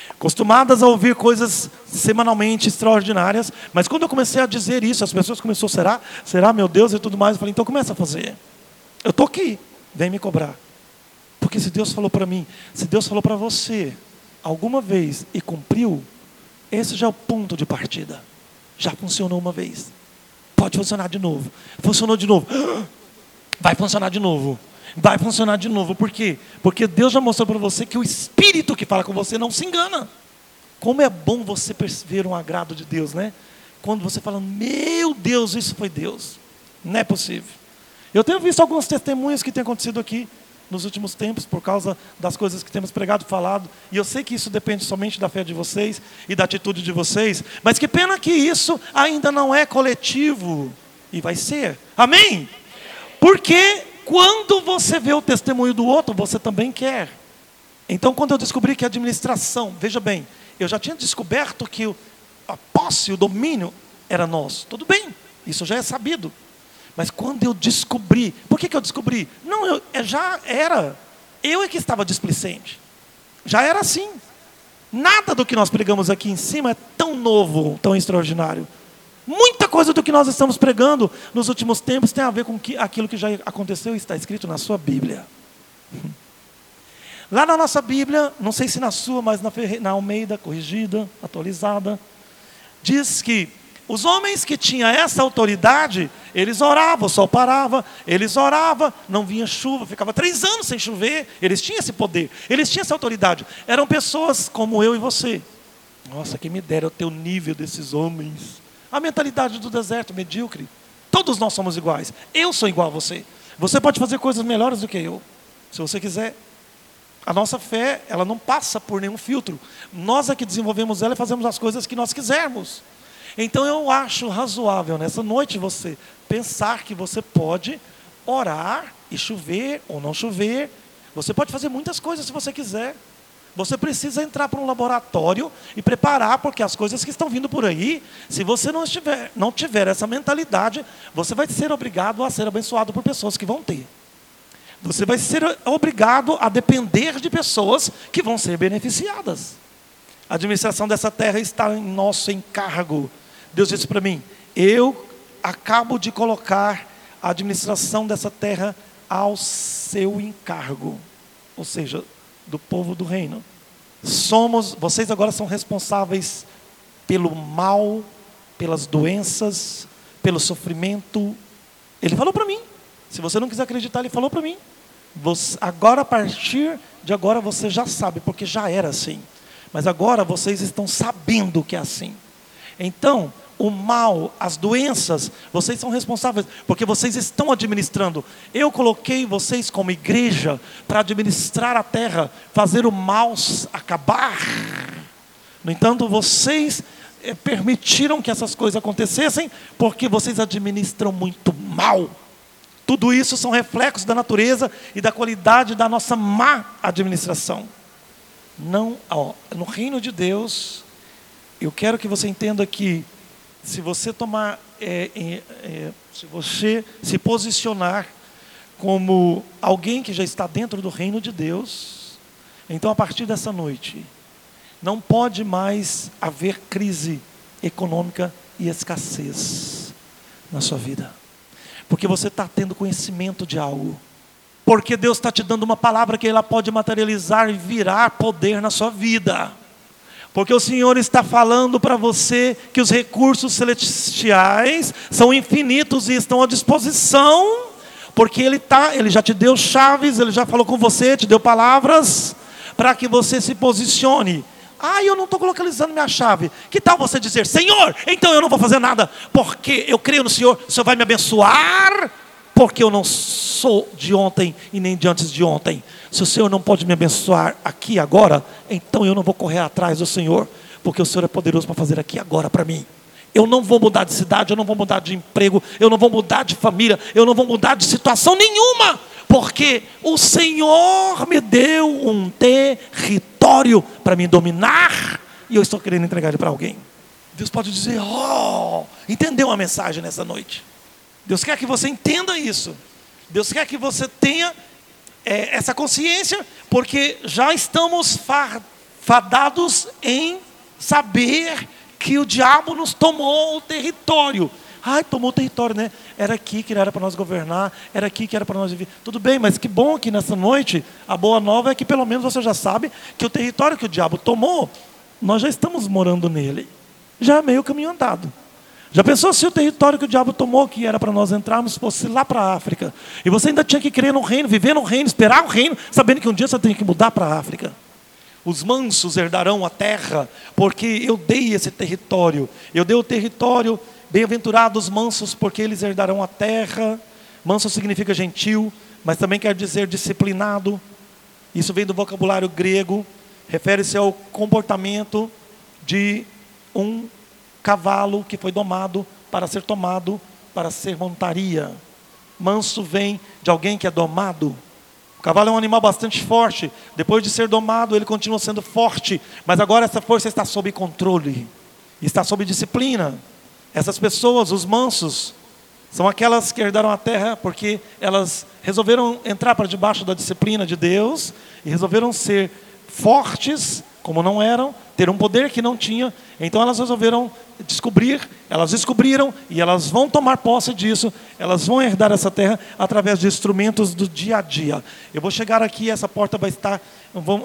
acostumadas a ouvir coisas semanalmente extraordinárias. Mas quando eu comecei a dizer isso, as pessoas começaram, será? Será, meu Deus, e tudo mais. Eu falei, então começa a fazer. Eu estou aqui, vem me cobrar. Porque se Deus falou para mim, se Deus falou para você alguma vez e cumpriu, esse já é o ponto de partida. Já funcionou uma vez. Pode funcionar de novo. Funcionou de novo. Vai funcionar de novo. Vai funcionar de novo. Por quê? Porque Deus já mostrou para você que o Espírito que fala com você não se engana. Como é bom você perceber um agrado de Deus, né? Quando você fala, meu Deus, isso foi Deus. Não é possível. Eu tenho visto alguns testemunhos que têm acontecido aqui nos últimos tempos por causa das coisas que temos pregado, falado. E eu sei que isso depende somente da fé de vocês e da atitude de vocês, mas que pena que isso ainda não é coletivo e vai ser. Amém? Porque quando você vê o testemunho do outro, você também quer. Então, quando eu descobri que a administração, veja bem, eu já tinha descoberto que a posse, o domínio era nosso. Tudo bem, isso já é sabido. Mas quando eu descobri, por que, que eu descobri? Não, eu, é, já era. Eu é que estava displicente. Já era assim. Nada do que nós pregamos aqui em cima é tão novo, tão extraordinário. Muita coisa do que nós estamos pregando nos últimos tempos tem a ver com que, aquilo que já aconteceu e está escrito na sua Bíblia. Lá na nossa Bíblia, não sei se na sua, mas na, na Almeida, corrigida, atualizada, diz que os homens que tinham essa autoridade, eles oravam, o sol parava, eles oravam, não vinha chuva, ficava três anos sem chover, eles tinham esse poder, eles tinham essa autoridade. Eram pessoas como eu e você. Nossa, quem me dera o teu nível desses homens. A mentalidade do deserto, medíocre. Todos nós somos iguais. Eu sou igual a você. Você pode fazer coisas melhores do que eu, se você quiser. A nossa fé, ela não passa por nenhum filtro. Nós é que desenvolvemos ela e fazemos as coisas que nós quisermos. Então eu acho razoável nessa noite você pensar que você pode orar e chover ou não chover. Você pode fazer muitas coisas se você quiser. Você precisa entrar para um laboratório e preparar, porque as coisas que estão vindo por aí, se você não, estiver, não tiver essa mentalidade, você vai ser obrigado a ser abençoado por pessoas que vão ter. Você vai ser obrigado a depender de pessoas que vão ser beneficiadas. A administração dessa terra está em nosso encargo. Deus disse para mim: Eu acabo de colocar a administração dessa terra ao seu encargo, ou seja, do povo do reino. Somos, vocês agora são responsáveis pelo mal, pelas doenças, pelo sofrimento. Ele falou para mim. Se você não quiser acreditar, ele falou para mim. Você, agora, a partir de agora, você já sabe, porque já era assim. Mas agora vocês estão sabendo que é assim. Então, o mal, as doenças, vocês são responsáveis, porque vocês estão administrando. Eu coloquei vocês como igreja para administrar a terra, fazer o mal acabar. No entanto, vocês eh, permitiram que essas coisas acontecessem, porque vocês administram muito mal. Tudo isso são reflexos da natureza e da qualidade da nossa má administração. Não, ó, no reino de Deus, eu quero que você entenda que se você tomar, é, é, se você se posicionar como alguém que já está dentro do reino de Deus, então a partir dessa noite, não pode mais haver crise econômica e escassez na sua vida. Porque você está tendo conhecimento de algo. Porque Deus está te dando uma palavra que ela pode materializar e virar poder na sua vida. Porque o Senhor está falando para você que os recursos celestiais são infinitos e estão à disposição, porque Ele tá, Ele já te deu chaves, Ele já falou com você, te deu palavras para que você se posicione. Ah, eu não estou localizando minha chave. Que tal você dizer, Senhor, então eu não vou fazer nada, porque eu creio no Senhor, o Senhor vai me abençoar, porque eu não sou de ontem e nem de antes de ontem. Se o Senhor não pode me abençoar aqui agora, então eu não vou correr atrás do Senhor, porque o Senhor é poderoso para fazer aqui agora para mim. Eu não vou mudar de cidade, eu não vou mudar de emprego, eu não vou mudar de família, eu não vou mudar de situação nenhuma, porque o Senhor me deu um território para me dominar e eu estou querendo entregar ele para alguém. Deus pode dizer, oh, entendeu a mensagem nessa noite? Deus quer que você entenda isso. Deus quer que você tenha é, essa consciência, porque já estamos fadados em saber que o diabo nos tomou o território. Ai, tomou o território, né? Era aqui que era para nós governar, era aqui que era para nós viver. Tudo bem, mas que bom que nessa noite a boa nova é que pelo menos você já sabe que o território que o diabo tomou, nós já estamos morando nele. Já é meio caminho andado. Já pensou se o território que o diabo tomou, que era para nós entrarmos, fosse lá para a África? E você ainda tinha que crer no reino, viver no reino, esperar o reino, sabendo que um dia você tem que mudar para a África. Os mansos herdarão a terra, porque eu dei esse território. Eu dei o território Bem-aventurados mansos, porque eles herdarão a terra. Manso significa gentil, mas também quer dizer disciplinado. Isso vem do vocabulário grego, refere-se ao comportamento de um cavalo que foi domado para ser tomado para ser montaria. Manso vem de alguém que é domado. O cavalo é um animal bastante forte. Depois de ser domado, ele continua sendo forte, mas agora essa força está sob controle, está sob disciplina. Essas pessoas, os mansos, são aquelas que herdaram a terra porque elas resolveram entrar para debaixo da disciplina de Deus e resolveram ser fortes, como não eram, ter um poder que não tinha. Então elas resolveram descobrir, elas descobriram e elas vão tomar posse disso, elas vão herdar essa terra através de instrumentos do dia a dia. Eu vou chegar aqui, essa porta vai estar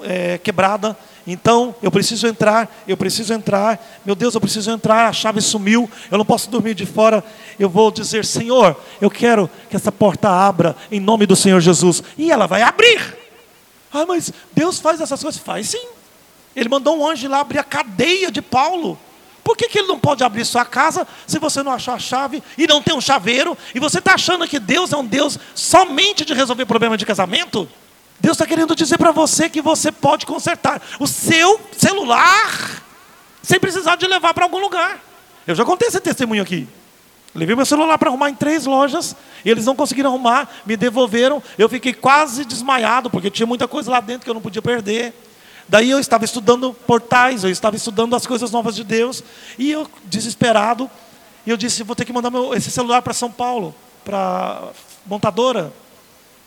é, quebrada, então eu preciso entrar, eu preciso entrar, meu Deus, eu preciso entrar, a chave sumiu, eu não posso dormir de fora. Eu vou dizer, Senhor, eu quero que essa porta abra em nome do Senhor Jesus, e ela vai abrir. Ah, mas Deus faz essas coisas? Faz sim. Ele mandou um anjo lá abrir a cadeia de Paulo. Por que, que ele não pode abrir sua casa se você não achar a chave e não tem um chaveiro? E você está achando que Deus é um Deus somente de resolver problema de casamento? Deus está querendo dizer para você que você pode consertar o seu celular sem precisar de levar para algum lugar. Eu já contei esse testemunho aqui. Levei meu celular para arrumar em três lojas e eles não conseguiram arrumar, me devolveram. Eu fiquei quase desmaiado porque tinha muita coisa lá dentro que eu não podia perder. Daí eu estava estudando portais, eu estava estudando as coisas novas de Deus, e eu, desesperado, eu disse: vou ter que mandar meu, esse celular para São Paulo, para montadora.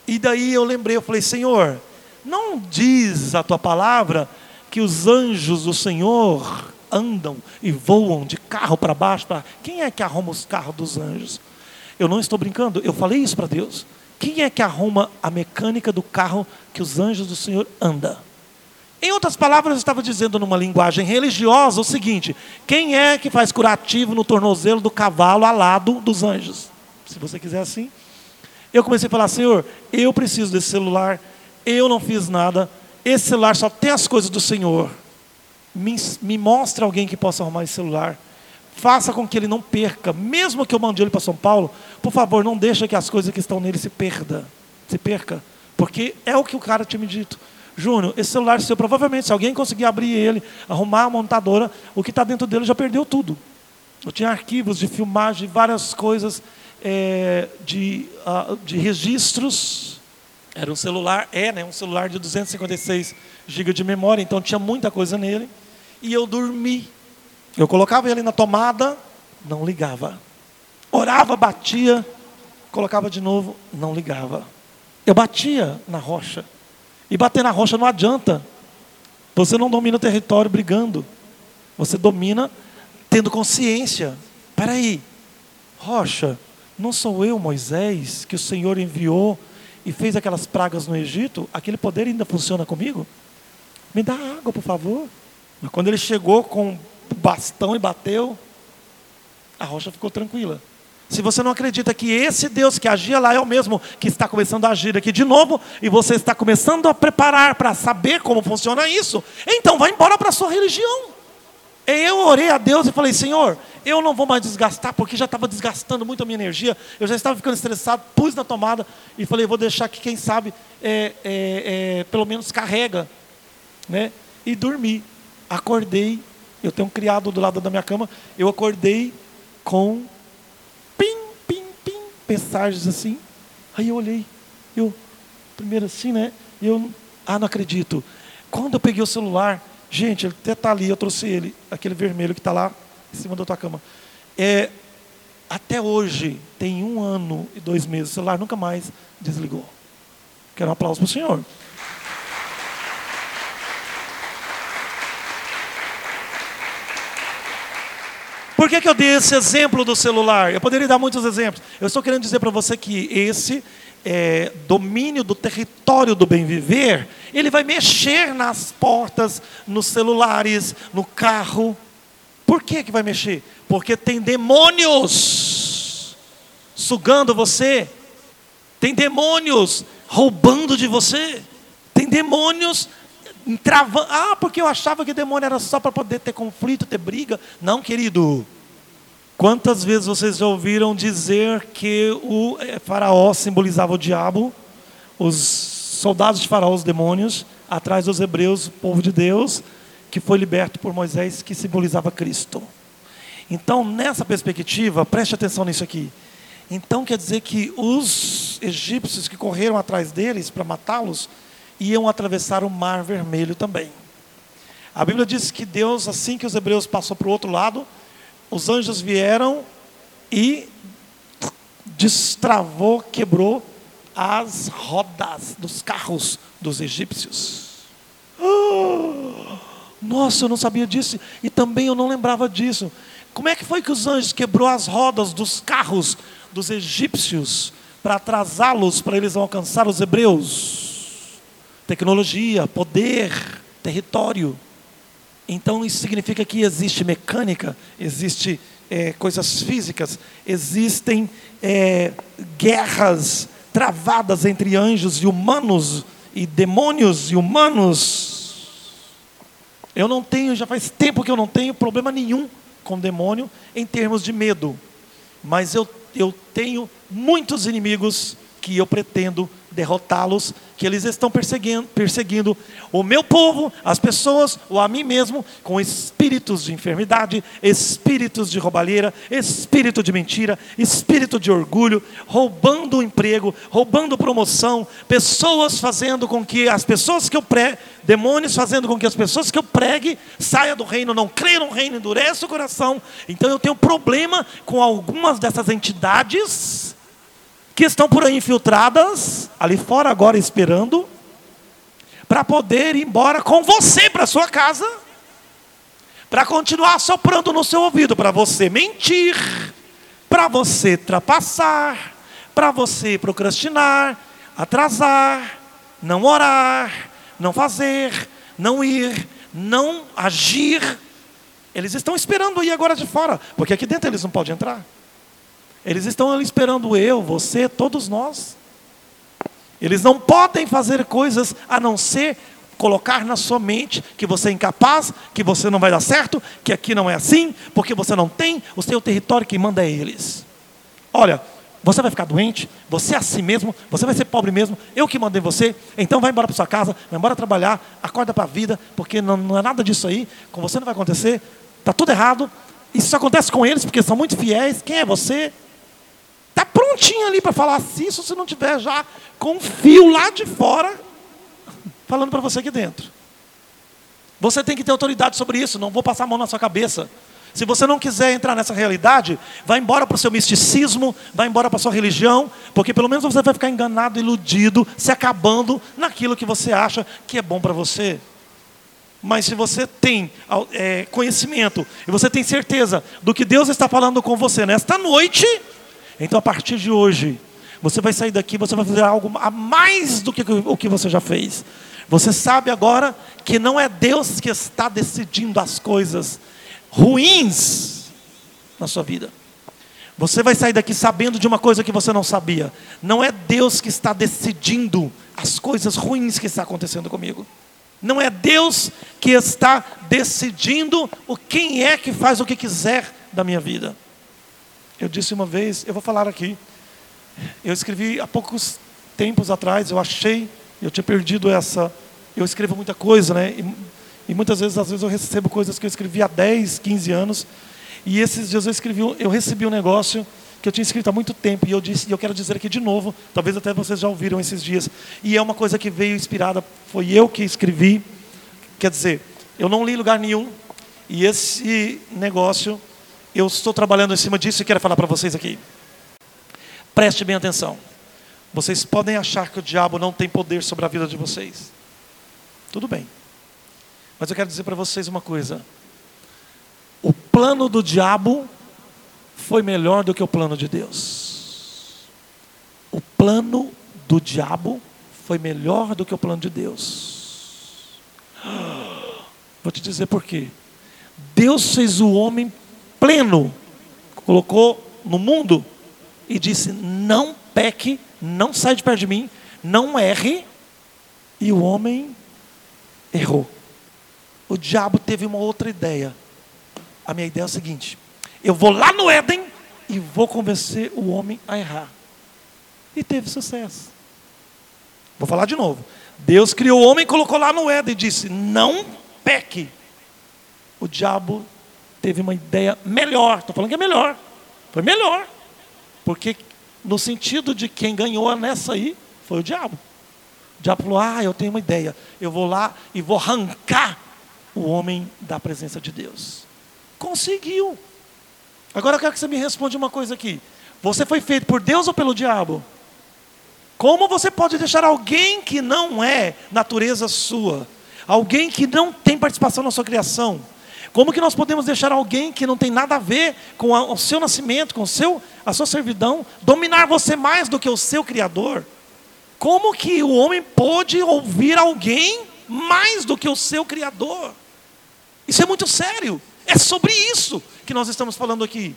E daí eu lembrei, eu falei: Senhor, não diz a tua palavra que os anjos do Senhor andam e voam de carro para baixo? Pra... Quem é que arruma os carros dos anjos? Eu não estou brincando, eu falei isso para Deus. Quem é que arruma a mecânica do carro que os anjos do Senhor andam? Em outras palavras, eu estava dizendo numa linguagem religiosa o seguinte: quem é que faz curativo no tornozelo do cavalo alado dos anjos? Se você quiser assim. Eu comecei a falar: Senhor, eu preciso desse celular, eu não fiz nada, esse celular só tem as coisas do Senhor. Me, me mostre alguém que possa arrumar esse celular. Faça com que ele não perca, mesmo que eu mande ele para São Paulo, por favor, não deixe que as coisas que estão nele se perda, se perca, porque é o que o cara tinha me dito. Júnior, esse celular seu, provavelmente, se alguém conseguir abrir ele, arrumar a montadora, o que está dentro dele já perdeu tudo. Eu tinha arquivos de filmagem, várias coisas é, de, uh, de registros. Era um celular, é, né, um celular de 256 GB de memória, então tinha muita coisa nele. E eu dormi. Eu colocava ele na tomada, não ligava. Orava, batia, colocava de novo, não ligava. Eu batia na rocha e bater na rocha não adianta. Você não domina o território brigando. Você domina tendo consciência. Peraí, rocha, não sou eu, Moisés, que o Senhor enviou e fez aquelas pragas no Egito? Aquele poder ainda funciona comigo? Me dá água, por favor. Mas quando ele chegou com o bastão e bateu, a rocha ficou tranquila. Se você não acredita que esse Deus que agia lá é o mesmo que está começando a agir aqui de novo, e você está começando a preparar para saber como funciona isso, então vá embora para a sua religião. E eu orei a Deus e falei: Senhor, eu não vou mais desgastar, porque já estava desgastando muito a minha energia, eu já estava ficando estressado, pus na tomada e falei: vou deixar que, quem sabe, é, é, é, pelo menos carrega. Né? E dormi. Acordei, eu tenho um criado do lado da minha cama, eu acordei com mensagens assim. Aí eu olhei, eu, primeiro assim, né? Eu, ah, não acredito. Quando eu peguei o celular, gente, ele até está ali, eu trouxe ele, aquele vermelho que está lá em cima da tua cama. É, até hoje, tem um ano e dois meses, o celular nunca mais desligou. Quero um aplauso para o Senhor. Por que, que eu dei esse exemplo do celular? Eu poderia dar muitos exemplos. Eu estou querendo dizer para você que esse é, domínio do território do bem viver, ele vai mexer nas portas, nos celulares, no carro. Por que, que vai mexer? Porque tem demônios sugando você, tem demônios roubando de você, tem demônios travando. Ah, porque eu achava que demônio era só para poder ter conflito, ter briga. Não, querido. Quantas vezes vocês já ouviram dizer que o eh, faraó simbolizava o diabo, os soldados de faraó, os demônios, atrás dos hebreus, o povo de Deus, que foi liberto por Moisés, que simbolizava Cristo. Então, nessa perspectiva, preste atenção nisso aqui. Então quer dizer que os egípcios que correram atrás deles para matá-los, iam atravessar o mar vermelho também. A Bíblia diz que Deus, assim que os hebreus passou para o outro lado, os anjos vieram e destravou, quebrou as rodas dos carros dos egípcios. Nossa, eu não sabia disso e também eu não lembrava disso. Como é que foi que os anjos quebrou as rodas dos carros dos egípcios para atrasá-los para eles alcançar os hebreus? tecnologia, poder, território. Então isso significa que existe mecânica, existe é, coisas físicas, existem é, guerras travadas entre anjos e humanos e demônios e humanos. Eu não tenho, já faz tempo que eu não tenho problema nenhum com demônio em termos de medo, mas eu, eu tenho muitos inimigos que eu pretendo derrotá-los, que eles estão perseguindo, perseguindo o meu povo, as pessoas, ou a mim mesmo, com espíritos de enfermidade, espíritos de roubalheira, espírito de mentira, espírito de orgulho, roubando o emprego, roubando promoção, pessoas fazendo com que as pessoas que eu pregue, demônios fazendo com que as pessoas que eu pregue saia do reino, não creia no reino, endurece o coração. Então eu tenho problema com algumas dessas entidades que estão por aí infiltradas, ali fora agora esperando, para poder ir embora com você para sua casa, para continuar soprando no seu ouvido, para você mentir, para você trapassar, para você procrastinar, atrasar, não orar, não fazer, não ir, não agir. Eles estão esperando aí agora de fora, porque aqui dentro eles não podem entrar. Eles estão ali esperando eu, você, todos nós. Eles não podem fazer coisas a não ser colocar na sua mente que você é incapaz, que você não vai dar certo, que aqui não é assim, porque você não tem o seu território, quem manda é eles. Olha, você vai ficar doente, você é assim mesmo, você vai ser pobre mesmo, eu que mandei você, então vai embora para sua casa, vai embora trabalhar, acorda para a vida, porque não, não é nada disso aí, com você não vai acontecer, está tudo errado, isso acontece com eles porque são muito fiéis, quem é você? Está prontinho ali para falar se isso se não tiver já com um fio lá de fora falando para você aqui dentro. Você tem que ter autoridade sobre isso, não vou passar a mão na sua cabeça. Se você não quiser entrar nessa realidade, vá embora para o seu misticismo, vá embora para a sua religião, porque pelo menos você vai ficar enganado, iludido, se acabando naquilo que você acha que é bom para você. Mas se você tem é, conhecimento e você tem certeza do que Deus está falando com você nesta noite, então a partir de hoje, você vai sair daqui, você vai fazer algo a mais do que o que você já fez. Você sabe agora que não é Deus que está decidindo as coisas ruins na sua vida. Você vai sair daqui sabendo de uma coisa que você não sabia. Não é Deus que está decidindo as coisas ruins que está acontecendo comigo. Não é Deus que está decidindo o quem é que faz o que quiser da minha vida. Eu disse uma vez, eu vou falar aqui. Eu escrevi há poucos tempos atrás, eu achei, eu tinha perdido essa. Eu escrevo muita coisa, né? E, e muitas vezes, às vezes, eu recebo coisas que eu escrevi há 10, 15 anos. E esses dias eu escrevi, eu recebi um negócio que eu tinha escrito há muito tempo e eu disse, e eu quero dizer aqui de novo, talvez até vocês já ouviram esses dias. E é uma coisa que veio inspirada, foi eu que escrevi. Quer dizer, eu não li lugar nenhum. E esse negócio, eu estou trabalhando em cima disso e quero falar para vocês aqui. Preste bem atenção. Vocês podem achar que o diabo não tem poder sobre a vida de vocês. Tudo bem. Mas eu quero dizer para vocês uma coisa. O plano do diabo foi melhor do que o plano de Deus. O plano do diabo foi melhor do que o plano de Deus. Vou te dizer por quê. Deus fez o homem pleno, colocou no mundo e disse: Não peque, não sai de perto de mim, não erre. E o homem errou. O diabo teve uma outra ideia. A minha ideia é a seguinte: eu vou lá no Éden e vou convencer o homem a errar. E teve sucesso. Vou falar de novo. Deus criou o homem colocou lá no Éden e disse: Não peque. O diabo teve uma ideia melhor. Estou falando que é melhor. Foi melhor. Porque, no sentido de quem ganhou nessa aí, foi o diabo. O diabo falou: Ah, eu tenho uma ideia. Eu vou lá e vou arrancar o homem da presença de Deus. Conseguiu. Agora eu quero que você me responda uma coisa aqui. Você foi feito por Deus ou pelo diabo? Como você pode deixar alguém que não é natureza sua, alguém que não tem participação na sua criação, como que nós podemos deixar alguém que não tem nada a ver com o seu nascimento, com o seu, a sua servidão, dominar você mais do que o seu Criador? Como que o homem pode ouvir alguém mais do que o seu Criador? Isso é muito sério. É sobre isso que nós estamos falando aqui.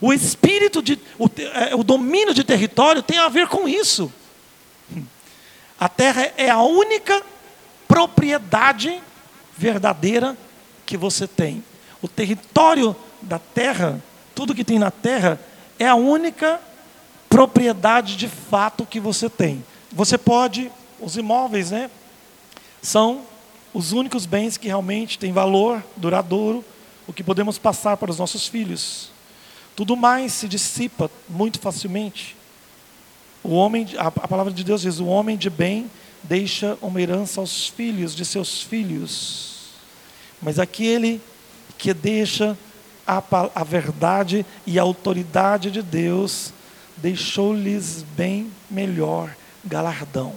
O espírito de. O, é, o domínio de território tem a ver com isso. A terra é a única propriedade verdadeira que você tem. O território da terra, tudo que tem na terra, é a única propriedade de fato que você tem. Você pode, os imóveis, né? São os únicos bens que realmente têm valor duradouro o que podemos passar para os nossos filhos. Tudo mais se dissipa muito facilmente. O homem, a, a palavra de Deus diz: o homem de bem deixa uma herança aos filhos de seus filhos. Mas aquele que deixa a, a verdade e a autoridade de Deus, deixou-lhes bem melhor galardão.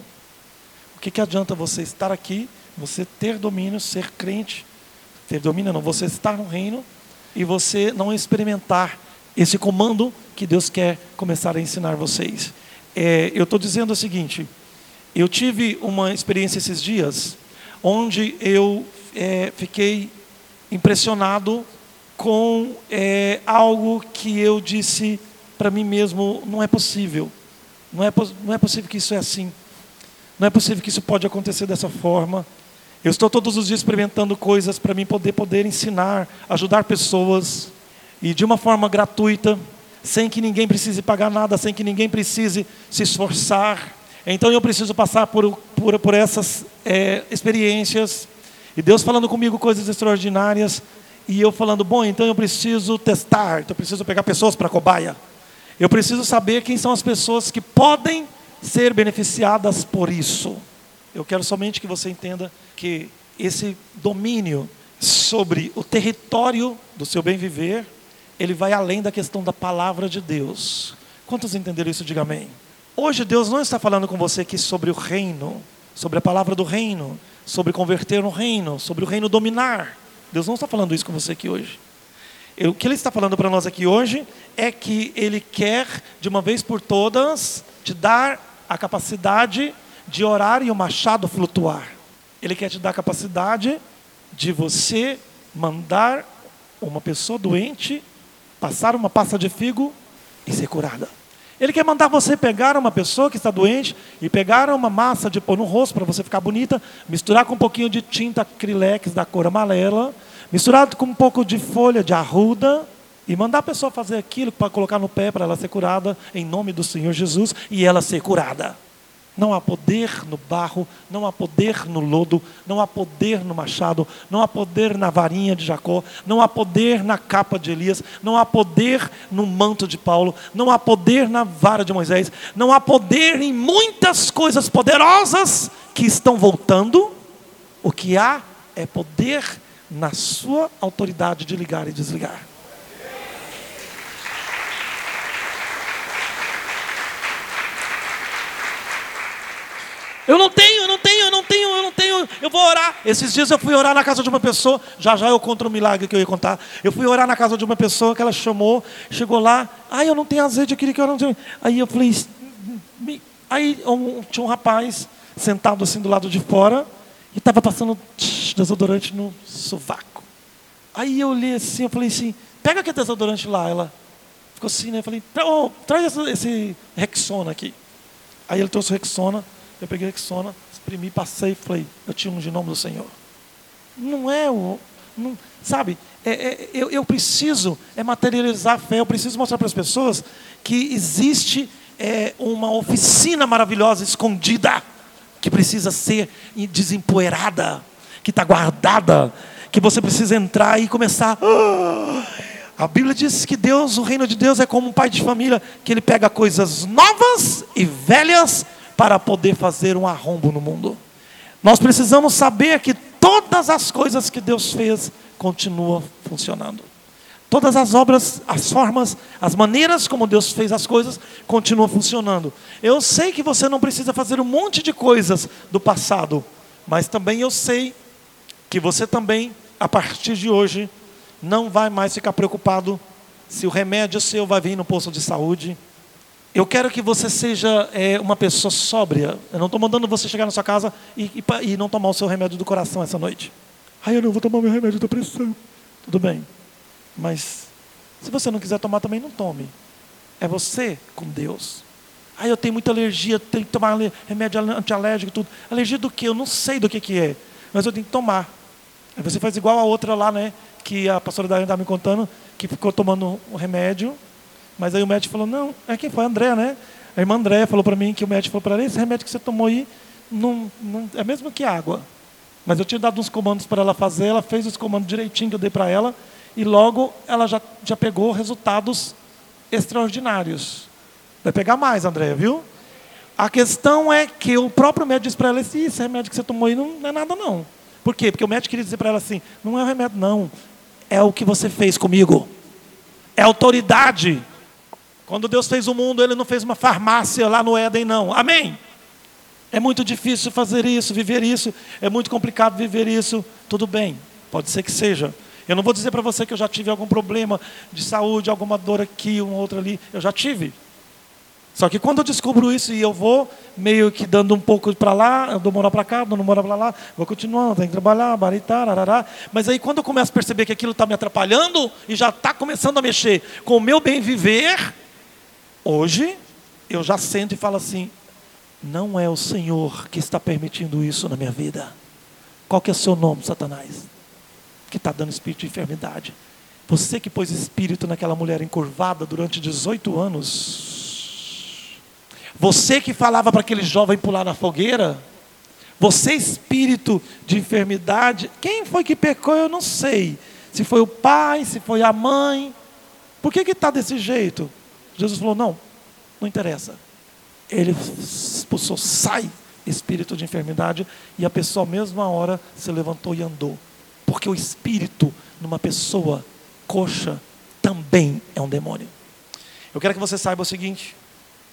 O que, que adianta você estar aqui, você ter domínio, ser crente, ter domínio não, você estar no reino e você não experimentar esse comando que Deus quer começar a ensinar vocês. É, eu estou dizendo o seguinte: eu tive uma experiência esses dias onde eu é, fiquei impressionado com é, algo que eu disse para mim mesmo: não é possível, não é, não é possível que isso é assim, não é possível que isso pode acontecer dessa forma. Eu estou todos os dias experimentando coisas para mim poder poder ensinar, ajudar pessoas e de uma forma gratuita, sem que ninguém precise pagar nada, sem que ninguém precise se esforçar. Então eu preciso passar por, por, por essas é, experiências e Deus falando comigo coisas extraordinárias e eu falando, bom, então eu preciso testar, então eu preciso pegar pessoas para cobaia. Eu preciso saber quem são as pessoas que podem ser beneficiadas por isso. Eu quero somente que você entenda que esse domínio sobre o território do seu bem viver, ele vai além da questão da palavra de Deus. Quantos entenderam isso? Diga amém. Hoje Deus não está falando com você aqui sobre o reino, sobre a palavra do reino, sobre converter no reino, sobre o reino dominar. Deus não está falando isso com você aqui hoje. O que Ele está falando para nós aqui hoje é que Ele quer, de uma vez por todas, te dar a capacidade de orar e o machado flutuar. Ele quer te dar a capacidade de você mandar uma pessoa doente passar uma pasta de figo e ser curada. Ele quer mandar você pegar uma pessoa que está doente e pegar uma massa de pôr no rosto para você ficar bonita, misturar com um pouquinho de tinta acrylex da cor amarela, misturado com um pouco de folha de arruda e mandar a pessoa fazer aquilo para colocar no pé para ela ser curada em nome do Senhor Jesus e ela ser curada. Não há poder no barro, não há poder no lodo, não há poder no machado, não há poder na varinha de Jacó, não há poder na capa de Elias, não há poder no manto de Paulo, não há poder na vara de Moisés, não há poder em muitas coisas poderosas que estão voltando. O que há é poder na sua autoridade de ligar e desligar. Eu não tenho, eu não tenho, eu não tenho, eu não tenho, eu vou orar. Esses dias eu fui orar na casa de uma pessoa, já já eu conto o um milagre que eu ia contar. Eu fui orar na casa de uma pessoa que ela chamou, chegou lá, ai eu não tenho azeite, eu queria que eu não tenho. Aí eu falei, aí um, tinha um rapaz sentado assim do lado de fora e estava passando desodorante no sovaco. Aí eu olhei assim, eu falei assim, pega aquele desodorante lá. Ela ficou assim, né? Eu falei, oh, traz esse Rexona aqui. Aí ele trouxe o Rexona. Eu peguei a Rexona, exprimi, passei e falei, eu te unjo em nome do Senhor. Não é o. Não, sabe, é, é, eu, eu, preciso é materializar a fé, eu preciso mostrar para as pessoas que existe é, uma oficina maravilhosa escondida, que precisa ser desempoeirada, que está guardada, que você precisa entrar e começar. Ah! A Bíblia diz que Deus, o reino de Deus é como um pai de família, que ele pega coisas novas e velhas para poder fazer um arrombo no mundo. Nós precisamos saber que todas as coisas que Deus fez continuam funcionando. Todas as obras, as formas, as maneiras como Deus fez as coisas continuam funcionando. Eu sei que você não precisa fazer um monte de coisas do passado, mas também eu sei que você também, a partir de hoje, não vai mais ficar preocupado se o remédio seu vai vir no posto de saúde, eu quero que você seja é, uma pessoa sóbria. Eu não estou mandando você chegar na sua casa e, e, e, não tomar o seu remédio do coração essa noite. Ai, eu não vou tomar meu remédio da pressão. Tudo bem. Mas se você não quiser tomar, também não tome. É você com Deus. Ai, eu tenho muita alergia, tenho que tomar remédio antialérgico tudo. Alergia do que? Eu não sei do que, que é. Mas eu tenho que tomar. Aí você faz igual a outra lá, né? Que a pastora Dariana estava me contando, que ficou tomando o remédio mas aí o médico falou, não, é quem foi? André, né? A irmã André falou para mim que o médico falou para ela, esse remédio que você tomou aí não, não, é mesmo que água. Mas eu tinha dado uns comandos para ela fazer, ela fez os comandos direitinho que eu dei para ela, e logo ela já, já pegou resultados extraordinários. Vai pegar mais, André, viu? A questão é que o próprio médico disse para ela, esse, esse remédio que você tomou aí não é nada não. Por quê? Porque o médico queria dizer para ela assim, não é o remédio não, é o que você fez comigo. É autoridade. Quando Deus fez o mundo, Ele não fez uma farmácia lá no Éden, não. Amém? É muito difícil fazer isso, viver isso. É muito complicado viver isso. Tudo bem, pode ser que seja. Eu não vou dizer para você que eu já tive algum problema de saúde, alguma dor aqui, uma outra ali. Eu já tive. Só que quando eu descubro isso e eu vou meio que dando um pouco para lá, eu dou moral para cá, dou moral para lá, vou continuando, tenho que trabalhar, baritar, arará. Mas aí quando eu começo a perceber que aquilo está me atrapalhando e já está começando a mexer com o meu bem viver, Hoje, eu já sento e falo assim: não é o Senhor que está permitindo isso na minha vida. Qual que é o seu nome, Satanás? Que está dando espírito de enfermidade. Você que pôs espírito naquela mulher encurvada durante 18 anos. Você que falava para aquele jovem pular na fogueira. Você, espírito de enfermidade. Quem foi que pecou, eu não sei. Se foi o pai, se foi a mãe. Por que está desse jeito? Jesus falou: não, não interessa. Ele expulsou, sai espírito de enfermidade, e a pessoa, à mesma hora, se levantou e andou. Porque o espírito numa pessoa coxa também é um demônio. Eu quero que você saiba o seguinte: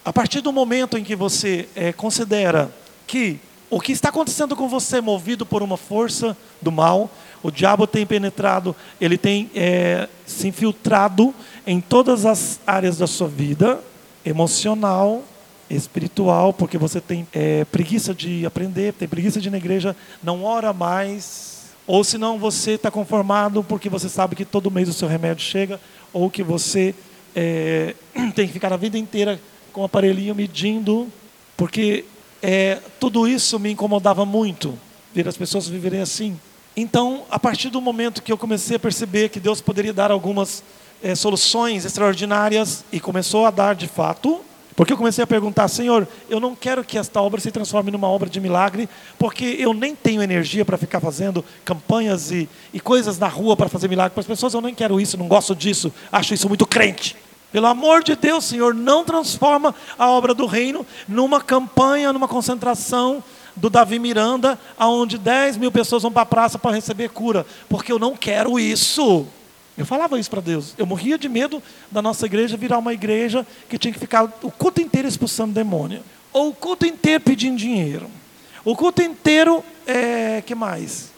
a partir do momento em que você é, considera que o que está acontecendo com você, movido por uma força do mal, o diabo tem penetrado, ele tem é, se infiltrado em todas as áreas da sua vida, emocional, espiritual, porque você tem é, preguiça de aprender, tem preguiça de ir na igreja, não ora mais, ou senão você está conformado porque você sabe que todo mês o seu remédio chega, ou que você é, tem que ficar a vida inteira com o aparelhinho medindo, porque é, tudo isso me incomodava muito, ver as pessoas viverem assim. Então, a partir do momento que eu comecei a perceber que Deus poderia dar algumas é, soluções extraordinárias, e começou a dar de fato, porque eu comecei a perguntar, Senhor, eu não quero que esta obra se transforme numa obra de milagre, porque eu nem tenho energia para ficar fazendo campanhas e, e coisas na rua para fazer milagre para as pessoas, eu nem quero isso, não gosto disso, acho isso muito crente. Pelo amor de Deus, Senhor, não transforma a obra do reino numa campanha, numa concentração do Davi Miranda, aonde 10 mil pessoas vão para a praça para receber cura, porque eu não quero isso. Eu falava isso para Deus. Eu morria de medo da nossa igreja virar uma igreja que tinha que ficar o culto inteiro expulsando demônio, ou o culto inteiro pedindo dinheiro, o culto inteiro, é, que mais?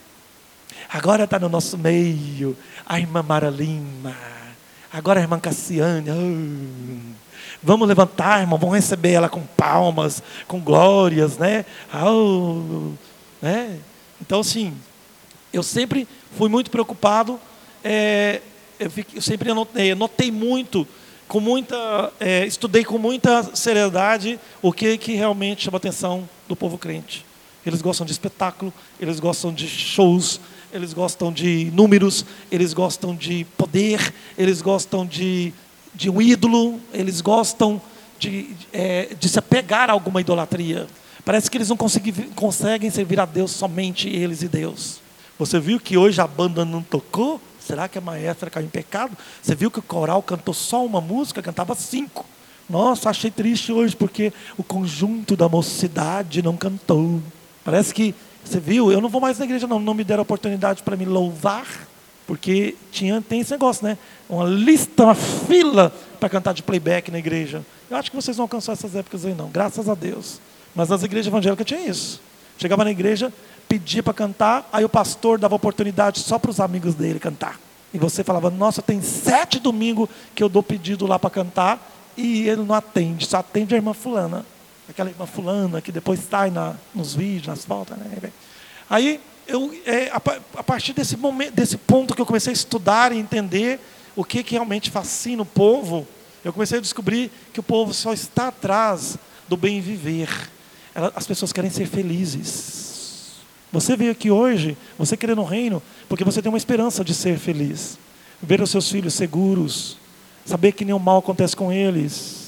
Agora está no nosso meio a irmã Mara Lima, agora a irmã Cassiane. Oh. Vamos levantar, irmão, vamos receber ela com palmas, com glórias, né? Oh, né? Então, assim, eu sempre fui muito preocupado, é, eu, fiquei, eu, sempre anotei, notei muito, com muita, é, estudei com muita seriedade o que, que realmente chama a atenção do povo crente. Eles gostam de espetáculo, eles gostam de shows, eles gostam de números, eles gostam de poder, eles gostam de de um ídolo, eles gostam de, é, de se apegar a alguma idolatria. Parece que eles não conseguem, conseguem servir a Deus somente eles e Deus. Você viu que hoje a banda não tocou? Será que a maestra caiu em pecado? Você viu que o coral cantou só uma música, cantava cinco. Nossa, achei triste hoje porque o conjunto da mocidade não cantou. Parece que, você viu, eu não vou mais na igreja, não, não me deram oportunidade para me louvar porque tinha, tem esse negócio, né? Uma lista, uma fila para cantar de playback na igreja. Eu acho que vocês não alcançaram essas épocas aí, não, graças a Deus. Mas nas igrejas evangélicas tinha isso. Chegava na igreja, pedia para cantar, aí o pastor dava oportunidade só para os amigos dele cantar. E você falava, nossa, tem sete domingos que eu dou pedido lá para cantar, e ele não atende, só atende a irmã fulana. Aquela irmã fulana que depois sai na, nos vídeos, nas fotos. Né? Aí eu, é, a, a, partir desse, momento, desse ponto que eu comecei a estudar e entender o que, que realmente fascina o povo, eu comecei a descobrir que o povo só está atrás do bem viver. as pessoas querem ser felizes. Você veio aqui hoje, você querendo o reino, porque você tem uma esperança de ser feliz. Ver os seus filhos seguros, saber que nenhum mal acontece com eles,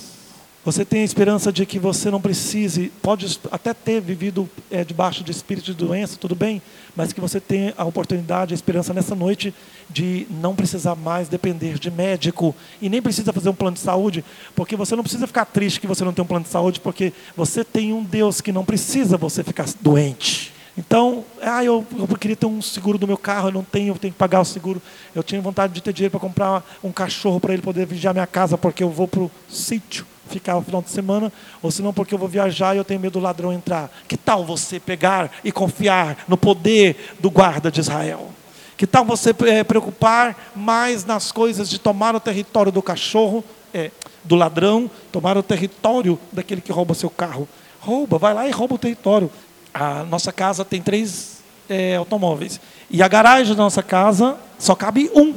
você tem a esperança de que você não precise, pode até ter vivido é, debaixo de espírito de doença, tudo bem, mas que você tenha a oportunidade, a esperança nessa noite de não precisar mais depender de médico e nem precisa fazer um plano de saúde, porque você não precisa ficar triste que você não tem um plano de saúde, porque você tem um Deus que não precisa você ficar doente. Então, ah, eu, eu queria ter um seguro do meu carro, eu não tenho, eu tenho que pagar o seguro. Eu tinha vontade de ter dinheiro para comprar um cachorro para ele poder vigiar minha casa, porque eu vou para o sítio ficar o final de semana, ou senão porque eu vou viajar e eu tenho medo do ladrão entrar. Que tal você pegar e confiar no poder do guarda de Israel? Que tal você é, preocupar mais nas coisas de tomar o território do cachorro, é, do ladrão, tomar o território daquele que rouba seu carro? Rouba, vai lá e rouba o território. A nossa casa tem três é, automóveis. E a garagem da nossa casa só cabe um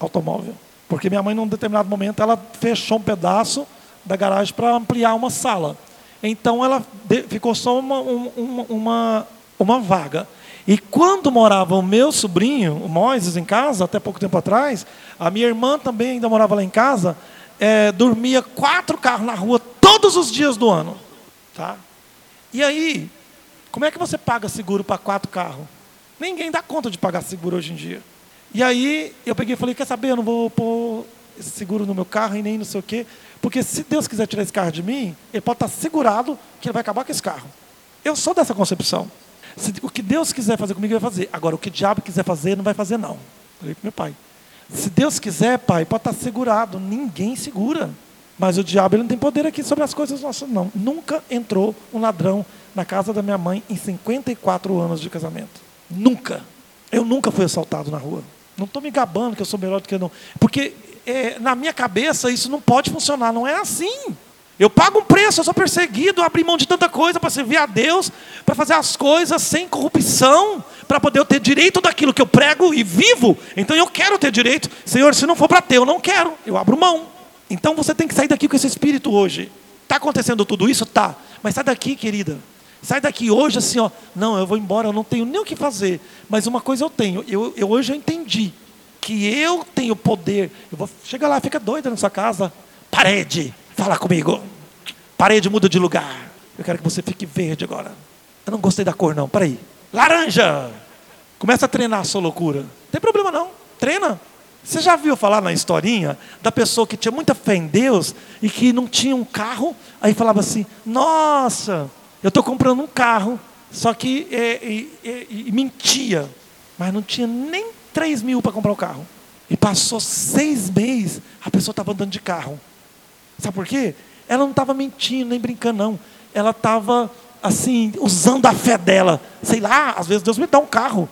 automóvel. Porque minha mãe, num determinado momento, ela fechou um pedaço da garagem para ampliar uma sala. Então ela ficou só uma, uma, uma, uma vaga. E quando morava o meu sobrinho, o Moisés, em casa, até pouco tempo atrás, a minha irmã também ainda morava lá em casa, é, dormia quatro carros na rua todos os dias do ano. Tá? E aí, como é que você paga seguro para quatro carros? Ninguém dá conta de pagar seguro hoje em dia. E aí eu peguei e falei, quer saber, eu não vou pôr seguro no meu carro e nem não sei o quê. Porque se Deus quiser tirar esse carro de mim, ele pode estar segurado que ele vai acabar com esse carro. Eu sou dessa concepção. Se, o que Deus quiser fazer comigo, ele vai fazer. Agora, o que o diabo quiser fazer, não vai fazer, não. Falei para meu pai. Se Deus quiser, pai, pode estar segurado. Ninguém segura. Mas o diabo ele não tem poder aqui sobre as coisas nossas, não. Nunca entrou um ladrão na casa da minha mãe em 54 anos de casamento. Nunca. Eu nunca fui assaltado na rua. Não estou me gabando que eu sou melhor do que não. Porque é, na minha cabeça isso não pode funcionar, não é assim. Eu pago um preço, eu sou perseguido, abri mão de tanta coisa para servir a Deus, para fazer as coisas sem corrupção, para poder eu ter direito daquilo que eu prego e vivo. Então eu quero ter direito. Senhor, se não for para ter, eu não quero. Eu abro mão. Então você tem que sair daqui com esse espírito hoje. Está acontecendo tudo isso? Tá. Mas sai daqui, querida. Sai daqui hoje assim, ó. Não, eu vou embora, eu não tenho nem o que fazer. Mas uma coisa eu tenho. Eu, eu hoje eu entendi que eu tenho poder. Eu vou chega lá, fica doida na sua casa. Parede, fala comigo. Parede muda de lugar. Eu quero que você fique verde agora. Eu não gostei da cor, não. Peraí. Laranja! Começa a treinar a sua loucura. Não tem problema, não. Treina. Você já viu falar na historinha da pessoa que tinha muita fé em Deus e que não tinha um carro? Aí falava assim: Nossa, eu estou comprando um carro. Só que é, é, é, mentia. Mas não tinha nem 3 mil para comprar o carro. E passou seis meses, a pessoa estava andando de carro. Sabe por quê? Ela não estava mentindo, nem brincando, não. Ela estava, assim, usando a fé dela. Sei lá, às vezes Deus me dá um carro.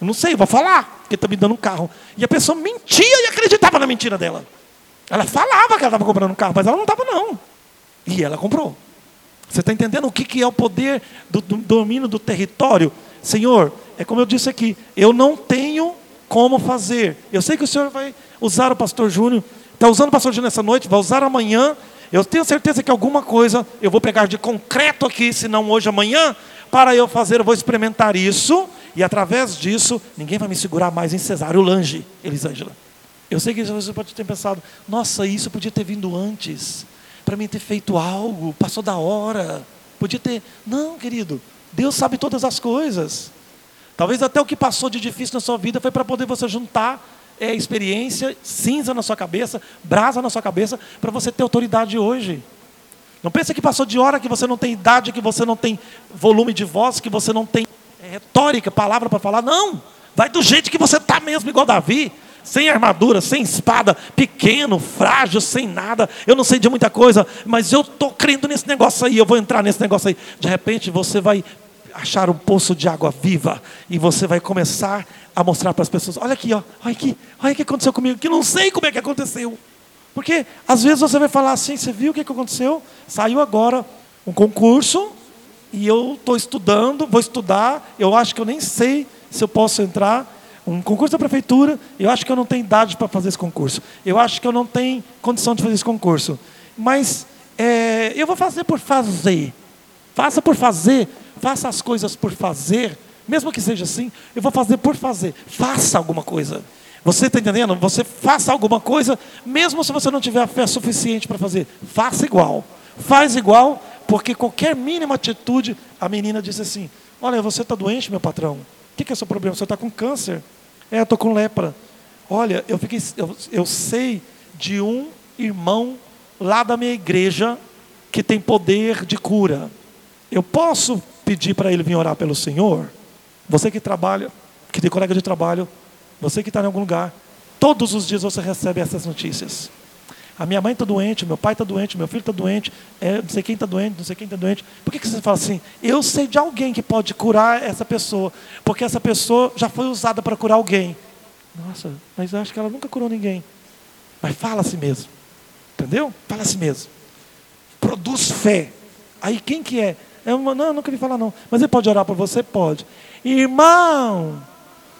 Eu não sei, vou falar, porque está me dando um carro. E a pessoa mentia e acreditava na mentira dela. Ela falava que ela estava comprando um carro, mas ela não estava, não. E ela comprou. Você está entendendo o que, que é o poder do, do domínio do território? Senhor, é como eu disse aqui, eu não tenho como fazer. Eu sei que o Senhor vai usar o pastor Júnior, está usando o pastor Júnior essa noite, vai usar amanhã, eu tenho certeza que alguma coisa eu vou pegar de concreto aqui, se não hoje, amanhã, para eu fazer, eu vou experimentar isso, e através disso, ninguém vai me segurar mais em Cesário Lange, Elisângela. Eu sei que você pode ter pensado, nossa, isso podia ter vindo antes, para mim ter feito algo, passou da hora, podia ter. Não, querido, Deus sabe todas as coisas. Talvez até o que passou de difícil na sua vida foi para poder você juntar é, experiência, cinza na sua cabeça, brasa na sua cabeça, para você ter autoridade hoje. Não pense que passou de hora que você não tem idade, que você não tem volume de voz, que você não tem é, retórica, palavra para falar. Não! Vai do jeito que você está mesmo, igual Davi. Sem armadura, sem espada, pequeno, frágil, sem nada. Eu não sei de muita coisa, mas eu estou crendo nesse negócio aí. Eu vou entrar nesse negócio aí. De repente você vai achar um poço de água viva e você vai começar a mostrar para as pessoas: olha aqui, ó, olha aqui, olha o que aconteceu comigo, que não sei como é que aconteceu. Porque às vezes você vai falar assim: você viu o que aconteceu? Saiu agora um concurso e eu estou estudando, vou estudar, eu acho que eu nem sei se eu posso entrar. Um concurso da prefeitura, eu acho que eu não tenho idade para fazer esse concurso. Eu acho que eu não tenho condição de fazer esse concurso. Mas é, eu vou fazer por fazer. Faça por fazer, faça as coisas por fazer, mesmo que seja assim, eu vou fazer por fazer. Faça alguma coisa. Você está entendendo? Você faça alguma coisa, mesmo se você não tiver a fé suficiente para fazer. Faça igual. Faz igual, porque qualquer mínima atitude, a menina disse assim: Olha, você está doente, meu patrão. O que, que é o seu problema? Você está com câncer? É, eu estou com lepra. Olha, eu, fiquei, eu, eu sei de um irmão lá da minha igreja que tem poder de cura. Eu posso pedir para ele vir orar pelo Senhor? Você que trabalha, que tem colega de trabalho, você que está em algum lugar, todos os dias você recebe essas notícias. A minha mãe está doente, meu pai está doente, meu filho está doente, é, não sei quem está doente, não sei quem está doente. Por que, que você fala assim? Eu sei de alguém que pode curar essa pessoa, porque essa pessoa já foi usada para curar alguém. Nossa, mas eu acho que ela nunca curou ninguém. Mas fala assim mesmo. Entendeu? Fala assim mesmo. Produz fé. Aí quem que é? Eu, não, não queria falar não. Mas ele pode orar por você? Pode. Irmão,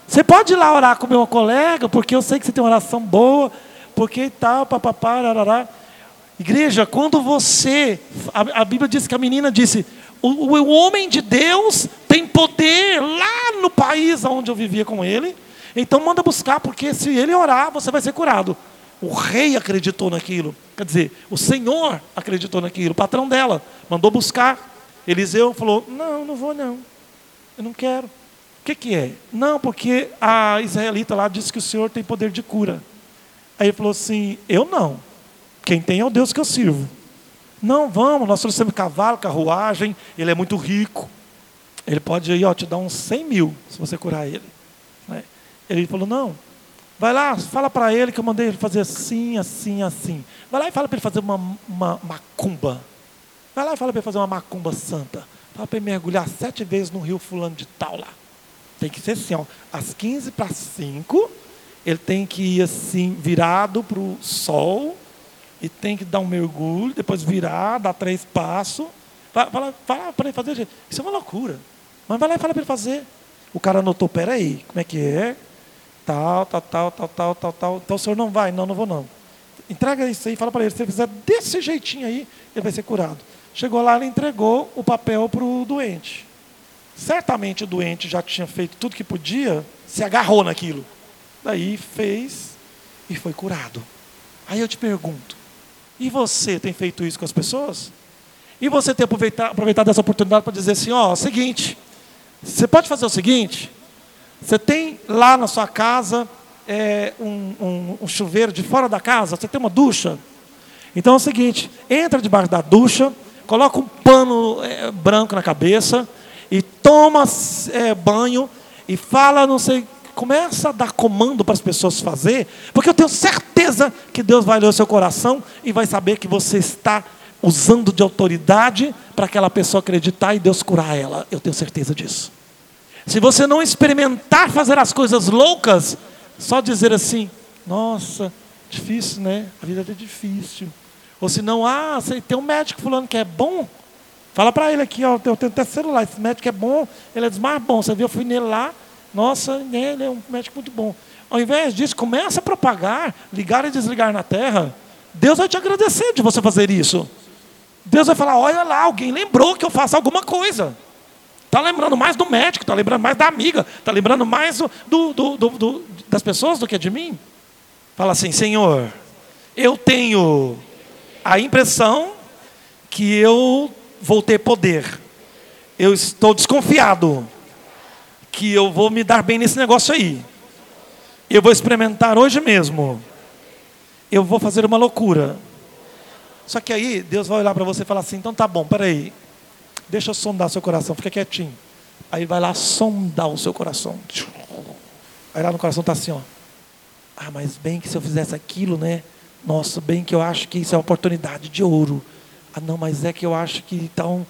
você pode ir lá orar com meu colega, porque eu sei que você tem uma oração boa, porque tal, papapá, arará. Igreja, quando você, a, a, Bíblia diz que a menina disse, o, o homem de Deus tem poder lá no país onde eu vivia com ele, então manda buscar, porque se ele orar, você vai ser curado. O rei acreditou naquilo, quer dizer, o Senhor acreditou naquilo, o patrão dela mandou buscar. Eliseu falou: Não, não vou não. Eu não quero. O que, que é? Não, porque a israelita lá disse que o Senhor tem poder de cura. Aí ele falou assim: Eu não. Quem tem é o Deus que eu sirvo. Não, vamos, nós trouxemos cavalo, carruagem, ele é muito rico. Ele pode aí, ó, te dar uns 100 mil se você curar ele. Né? Ele falou: Não, Vai lá, fala para ele que eu mandei ele fazer assim, assim, assim. Vai lá e fala para ele fazer uma, uma macumba. Vai lá e fala para ele fazer uma macumba santa. Fala para ele mergulhar sete vezes no rio fulano de tal lá. Tem que ser assim, ó, às 15 para 5, ele tem que ir assim, virado para o sol, e tem que dar um mergulho, depois virar, dar três passos. Fala, fala para ele fazer. Isso é uma loucura. Mas vai lá e fala para ele fazer. O cara anotou, peraí, como é que é? Tal, tal, tal, tal, tal, tal, tal. Então o senhor não vai? Não, não vou não. Entrega isso aí, fala para ele, se ele fizer desse jeitinho aí, ele vai ser curado. Chegou lá, ele entregou o papel para o doente. Certamente o doente, já que tinha feito tudo que podia, se agarrou naquilo. Daí fez e foi curado. Aí eu te pergunto: e você tem feito isso com as pessoas? E você tem aproveitado, essa oportunidade para dizer assim: ó, seguinte, você pode fazer o seguinte: você tem lá na sua casa é, um, um, um chuveiro de fora da casa, você tem uma ducha. Então é o seguinte: entra debaixo da ducha, coloca um pano é, branco na cabeça e toma é, banho e fala, não sei, começa a dar comando para as pessoas fazer, porque eu tenho certeza que Deus vai ler o seu coração e vai saber que você está usando de autoridade para aquela pessoa acreditar e Deus curar ela. Eu tenho certeza disso. Se você não experimentar fazer as coisas loucas, só dizer assim: nossa, difícil, né? A vida é difícil. Ou se não, ah, tem um médico fulano que é bom. Fala para ele aqui, ó, eu tenho até celular, esse médico é bom, ele é dos mais bons. Você viu, eu fui nele lá, nossa, ele é um médico muito bom. Ao invés disso, começa a propagar, ligar e desligar na terra. Deus vai te agradecer de você fazer isso. Deus vai falar: olha lá, alguém lembrou que eu faço alguma coisa. Está lembrando mais do médico, está lembrando mais da amiga, está lembrando mais do, do, do, das pessoas do que de mim. Fala assim, Senhor, eu tenho a impressão que eu vou ter poder. Eu estou desconfiado que eu vou me dar bem nesse negócio aí. Eu vou experimentar hoje mesmo. Eu vou fazer uma loucura. Só que aí Deus vai olhar para você e falar assim: então tá bom, peraí. Deixa eu sondar seu coração, fica quietinho. Aí vai lá sondar o seu coração. Aí lá no coração está assim, ó. Ah, mas bem que se eu fizesse aquilo, né? Nossa, bem que eu acho que isso é uma oportunidade de ouro. Ah, não, mas é que eu acho que então,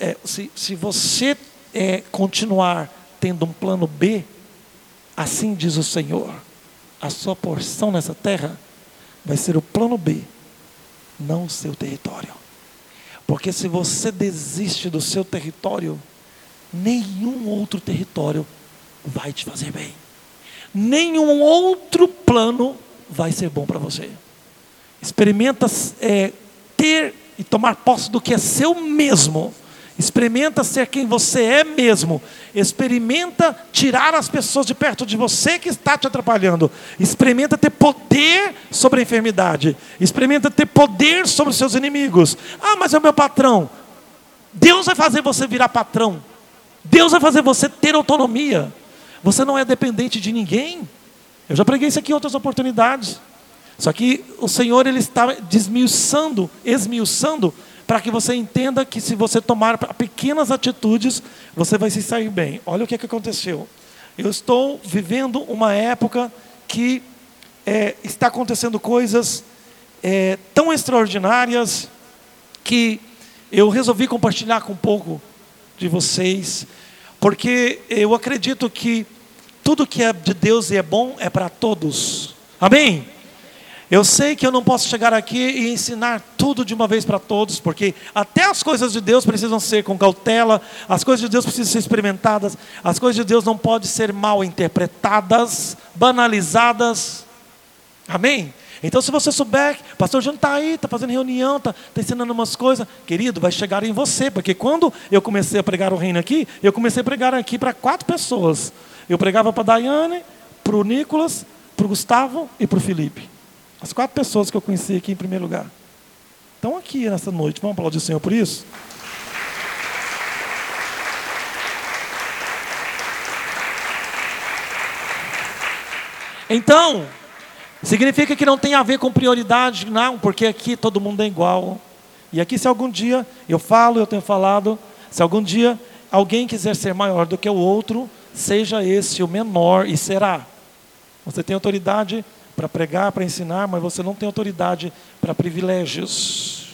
é, se, se você é, continuar tendo um plano B, assim diz o Senhor, a sua porção nessa terra vai ser o plano B, não o seu território. Porque se você desiste do seu território, nenhum outro território vai te fazer bem. Nenhum outro plano vai ser bom para você. Experimenta é, ter e tomar posse do que é seu mesmo Experimenta ser quem você é mesmo. Experimenta tirar as pessoas de perto de você que está te atrapalhando. Experimenta ter poder sobre a enfermidade. Experimenta ter poder sobre os seus inimigos. Ah, mas é o meu patrão. Deus vai fazer você virar patrão. Deus vai fazer você ter autonomia. Você não é dependente de ninguém. Eu já preguei isso aqui em outras oportunidades. Só que o Senhor ele está desmiuçando, esmiuçando para que você entenda que se você tomar pequenas atitudes, você vai se sair bem. Olha o que, é que aconteceu. Eu estou vivendo uma época que é, está acontecendo coisas é, tão extraordinárias que eu resolvi compartilhar com um pouco de vocês, porque eu acredito que tudo que é de Deus e é bom é para todos. Amém? Eu sei que eu não posso chegar aqui e ensinar tudo de uma vez para todos, porque até as coisas de Deus precisam ser com cautela, as coisas de Deus precisam ser experimentadas, as coisas de Deus não podem ser mal interpretadas, banalizadas. Amém? Então, se você souber, pastor João está aí, está fazendo reunião, está tá ensinando umas coisas, querido, vai chegar em você, porque quando eu comecei a pregar o reino aqui, eu comecei a pregar aqui para quatro pessoas. Eu pregava para a Daiane, para o Nicolas, para o Gustavo e para o Felipe. As quatro pessoas que eu conheci aqui em primeiro lugar. Estão aqui nessa noite. Vamos aplaudir o Senhor por isso? Então, significa que não tem a ver com prioridade, não, porque aqui todo mundo é igual. E aqui, se algum dia eu falo, eu tenho falado, se algum dia alguém quiser ser maior do que o outro, seja esse o menor e será. Você tem autoridade para pregar, para ensinar, mas você não tem autoridade para privilégios.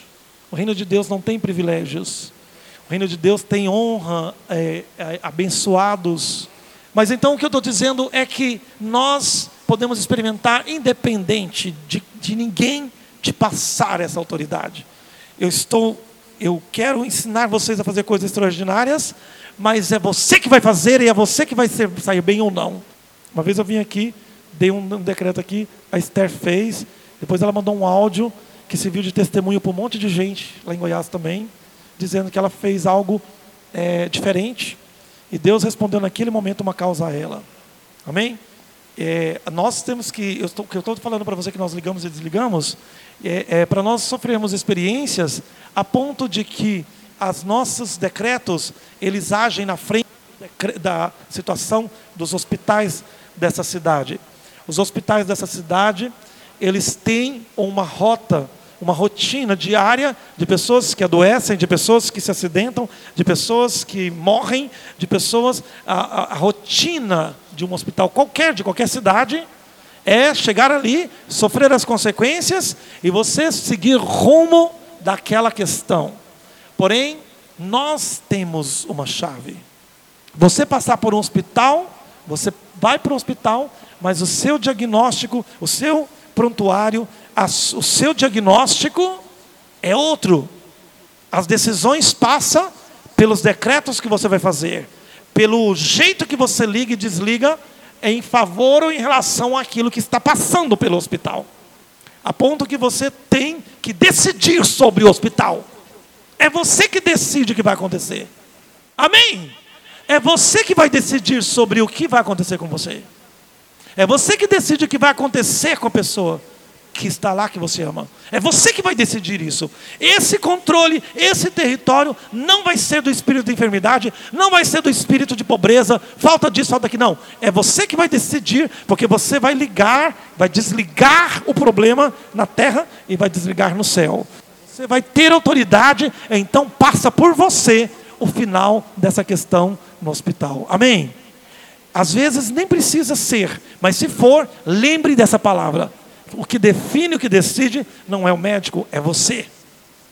O reino de Deus não tem privilégios. O reino de Deus tem honra, é, é, abençoados. Mas então o que eu estou dizendo é que nós podemos experimentar, independente de, de ninguém te passar essa autoridade. Eu estou, eu quero ensinar vocês a fazer coisas extraordinárias, mas é você que vai fazer e é você que vai ser, sair bem ou não. Uma vez eu vim aqui, dei um, um decreto aqui, a Esther fez, depois ela mandou um áudio que serviu de testemunho para um monte de gente lá em Goiás também dizendo que ela fez algo é, diferente e Deus respondeu naquele momento uma causa a ela. Amém? É, nós temos que, eu estou, que eu estou falando para você que nós ligamos e desligamos, é, é para nós sofrermos experiências a ponto de que os nossos decretos eles agem na frente da situação dos hospitais dessa cidade. Os hospitais dessa cidade eles têm uma rota uma rotina diária de pessoas que adoecem, de pessoas que se acidentam, de pessoas que morrem, de pessoas. A, a, a rotina de um hospital qualquer, de qualquer cidade, é chegar ali, sofrer as consequências e você seguir rumo daquela questão. Porém, nós temos uma chave. Você passar por um hospital, você vai para o hospital, mas o seu diagnóstico, o seu prontuário o seu diagnóstico é outro. As decisões passam pelos decretos que você vai fazer, pelo jeito que você liga e desliga em favor ou em relação àquilo que está passando pelo hospital. A ponto que você tem que decidir sobre o hospital. É você que decide o que vai acontecer. Amém? É você que vai decidir sobre o que vai acontecer com você. É você que decide o que vai acontecer com a pessoa que está lá que você ama. É você que vai decidir isso. Esse controle, esse território não vai ser do espírito de enfermidade, não vai ser do espírito de pobreza, falta disso, falta aqui, não. É você que vai decidir, porque você vai ligar, vai desligar o problema na terra e vai desligar no céu. Você vai ter autoridade, então passa por você o final dessa questão no hospital. Amém? Às vezes nem precisa ser, mas se for, lembre dessa palavra o que define, o que decide, não é o médico, é você.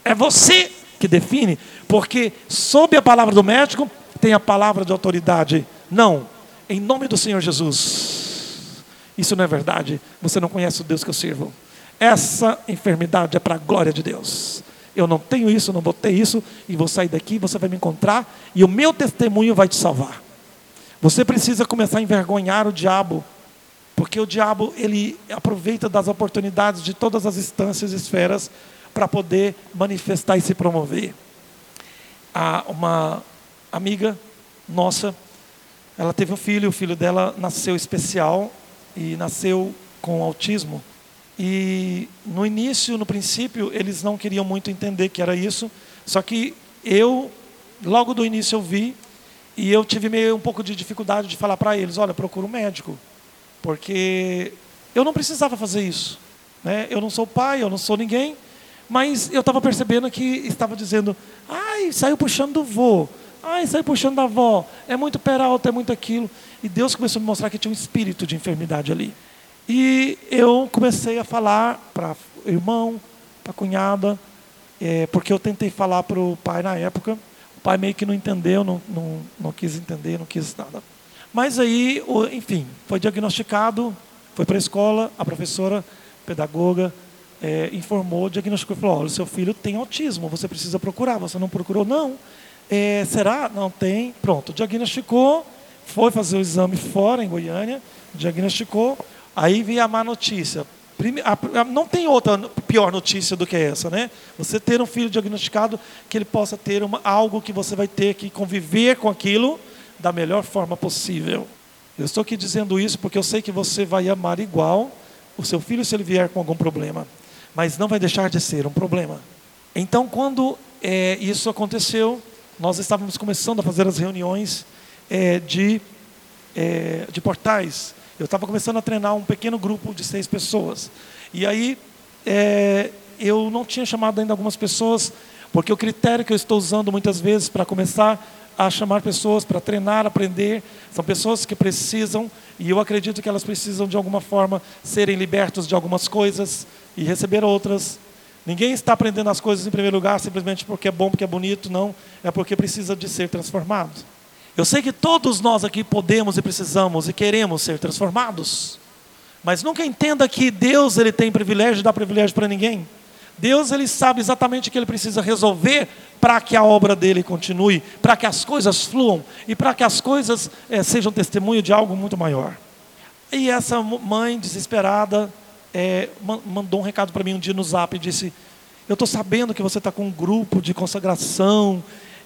É você que define, porque sob a palavra do médico tem a palavra de autoridade. Não, em nome do Senhor Jesus. Isso não é verdade. Você não conhece o Deus que eu sirvo. Essa enfermidade é para a glória de Deus. Eu não tenho isso, não vou ter isso, e vou sair daqui, você vai me encontrar, e o meu testemunho vai te salvar. Você precisa começar a envergonhar o diabo porque o diabo, ele aproveita das oportunidades de todas as instâncias e esferas para poder manifestar e se promover. Há uma amiga nossa, ela teve um filho, o filho dela nasceu especial e nasceu com autismo. E no início, no princípio, eles não queriam muito entender que era isso, só que eu, logo do início, eu vi e eu tive meio um pouco de dificuldade de falar para eles: olha, procura um médico porque eu não precisava fazer isso. Né? Eu não sou pai, eu não sou ninguém, mas eu estava percebendo que estava dizendo, ai, saiu puxando do vô, ai, saiu puxando da avó, é muito peralta, é muito aquilo. E Deus começou a me mostrar que tinha um espírito de enfermidade ali. E eu comecei a falar para irmão, para cunhada, é, porque eu tentei falar para o pai na época. Pai meio que não entendeu, não, não, não quis entender, não quis nada. Mas aí, enfim, foi diagnosticado, foi para a escola, a professora, pedagoga, é, informou, diagnosticou e falou: olha, seu filho tem autismo, você precisa procurar. Você não procurou? Não. É, será? Não tem. Pronto, diagnosticou, foi fazer o exame fora, em Goiânia, diagnosticou, aí veio a má notícia. Não tem outra pior notícia do que essa, né? Você ter um filho diagnosticado que ele possa ter uma, algo que você vai ter que conviver com aquilo da melhor forma possível. Eu estou aqui dizendo isso porque eu sei que você vai amar igual o seu filho se ele vier com algum problema, mas não vai deixar de ser um problema. Então, quando é, isso aconteceu, nós estávamos começando a fazer as reuniões é, de, é, de portais. Eu estava começando a treinar um pequeno grupo de seis pessoas. E aí, é, eu não tinha chamado ainda algumas pessoas, porque o critério que eu estou usando muitas vezes para começar a chamar pessoas para treinar, aprender. São pessoas que precisam, e eu acredito que elas precisam de alguma forma serem libertos de algumas coisas e receber outras. Ninguém está aprendendo as coisas em primeiro lugar simplesmente porque é bom, porque é bonito, não. É porque precisa de ser transformado. Eu sei que todos nós aqui podemos e precisamos e queremos ser transformados. Mas nunca entenda que Deus ele tem privilégio de dar privilégio para ninguém. Deus ele sabe exatamente o que ele precisa resolver para que a obra dele continue, para que as coisas fluam e para que as coisas é, sejam testemunho de algo muito maior. E essa mãe desesperada é, mandou um recado para mim um dia no Zap e disse: Eu estou sabendo que você está com um grupo de consagração,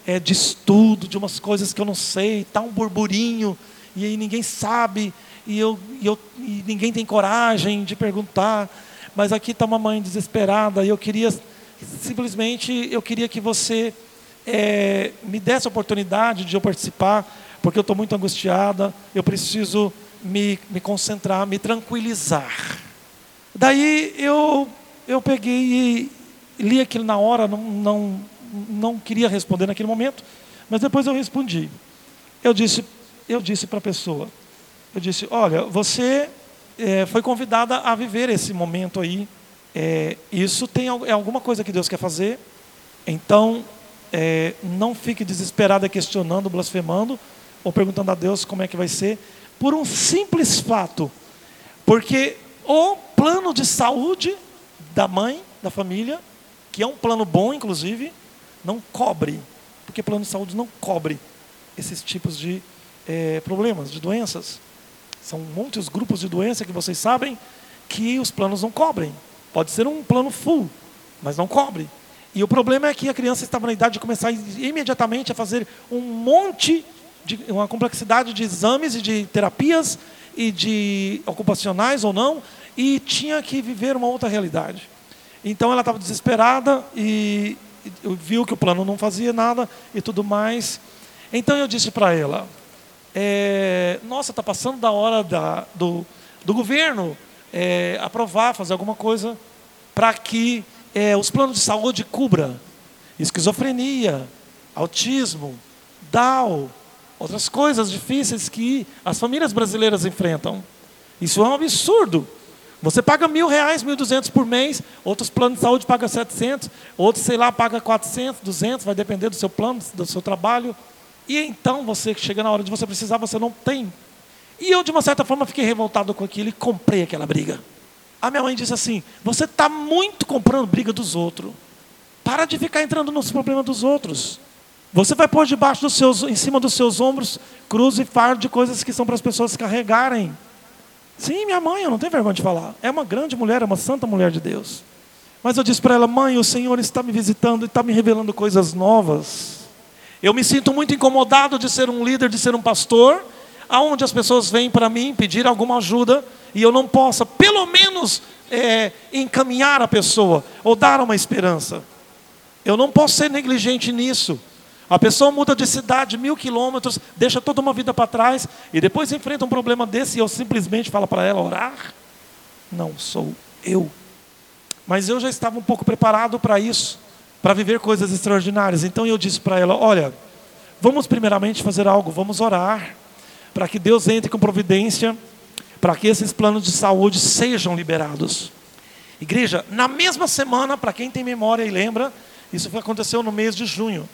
é, de estudo, de umas coisas que eu não sei, está um burburinho e aí ninguém sabe e, eu, e, eu, e ninguém tem coragem de perguntar mas aqui está uma mãe desesperada e eu queria simplesmente eu queria que você é, me desse a oportunidade de eu participar, porque eu estou muito angustiada, eu preciso me, me concentrar, me tranquilizar. Daí eu, eu peguei e li aquilo na hora, não, não, não queria responder naquele momento, mas depois eu respondi. Eu disse, eu disse para a pessoa, eu disse, olha, você é, foi convidada a viver esse momento aí. É, isso tem é alguma coisa que Deus quer fazer. Então, é, não fique desesperada questionando, blasfemando ou perguntando a Deus como é que vai ser, por um simples fato, porque o plano de saúde da mãe, da família, que é um plano bom, inclusive, não cobre, porque plano de saúde não cobre esses tipos de é, problemas, de doenças. São muitos grupos de doença que vocês sabem que os planos não cobrem. Pode ser um plano full, mas não cobre. E o problema é que a criança estava na idade de começar imediatamente a fazer um monte de uma complexidade de exames e de terapias e de ocupacionais ou não, e tinha que viver uma outra realidade. Então ela estava desesperada e viu que o plano não fazia nada e tudo mais. Então eu disse para ela: é, nossa, está passando da hora da, do, do governo é, aprovar, fazer alguma coisa para que é, os planos de saúde cubra esquizofrenia, autismo, Down, outras coisas difíceis que as famílias brasileiras enfrentam. Isso é um absurdo. Você paga mil reais, mil duzentos por mês, outros planos de saúde pagam 700, outros, sei lá, paga 400, 200, vai depender do seu plano, do seu trabalho. E então você chega na hora de você precisar, você não tem. E eu, de uma certa forma, fiquei revoltado com aquilo e comprei aquela briga. A minha mãe disse assim: Você está muito comprando briga dos outros. Para de ficar entrando nos problemas dos outros. Você vai pôr debaixo dos seus, em cima dos seus ombros, cruz e fardo de coisas que são para as pessoas carregarem. Sim, minha mãe, eu não tenho vergonha de falar. É uma grande mulher, é uma santa mulher de Deus. Mas eu disse para ela: Mãe, o Senhor está me visitando e está me revelando coisas novas. Eu me sinto muito incomodado de ser um líder, de ser um pastor, aonde as pessoas vêm para mim pedir alguma ajuda e eu não possa, pelo menos, é, encaminhar a pessoa ou dar uma esperança. Eu não posso ser negligente nisso. A pessoa muda de cidade mil quilômetros, deixa toda uma vida para trás e depois enfrenta um problema desse e eu simplesmente falo para ela orar. Não sou eu. Mas eu já estava um pouco preparado para isso para viver coisas extraordinárias. Então eu disse para ela: Olha, vamos primeiramente fazer algo, vamos orar, para que Deus entre com providência, para que esses planos de saúde sejam liberados. Igreja, na mesma semana, para quem tem memória e lembra, isso aconteceu no mês de junho,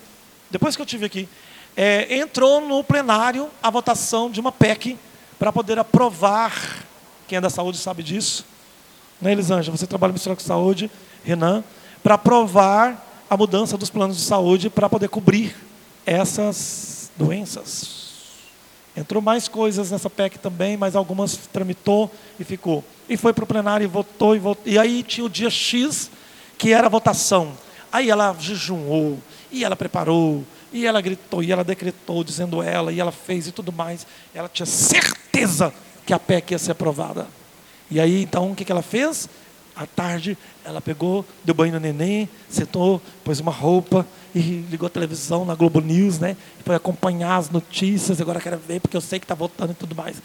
depois que eu tive aqui, é, entrou no plenário a votação de uma PEC para poder aprovar, quem é da saúde sabe disso, né, Elisângela? Você trabalha no Ministério da Saúde, Renan, para aprovar a mudança dos planos de saúde para poder cobrir essas doenças. Entrou mais coisas nessa PEC também, mas algumas tramitou e ficou. E foi para o plenário e votou, e votou. E aí tinha o dia X, que era a votação. Aí ela jejuou, e ela preparou, e ela gritou, e ela decretou, dizendo ela, e ela fez e tudo mais. Ela tinha certeza que a PEC ia ser aprovada. E aí, então, o que ela fez? À tarde, ela pegou, deu banho no neném, sentou, pôs uma roupa e ligou a televisão na Globo News, né? Foi acompanhar as notícias, agora quero ver porque eu sei que está voltando e tudo mais.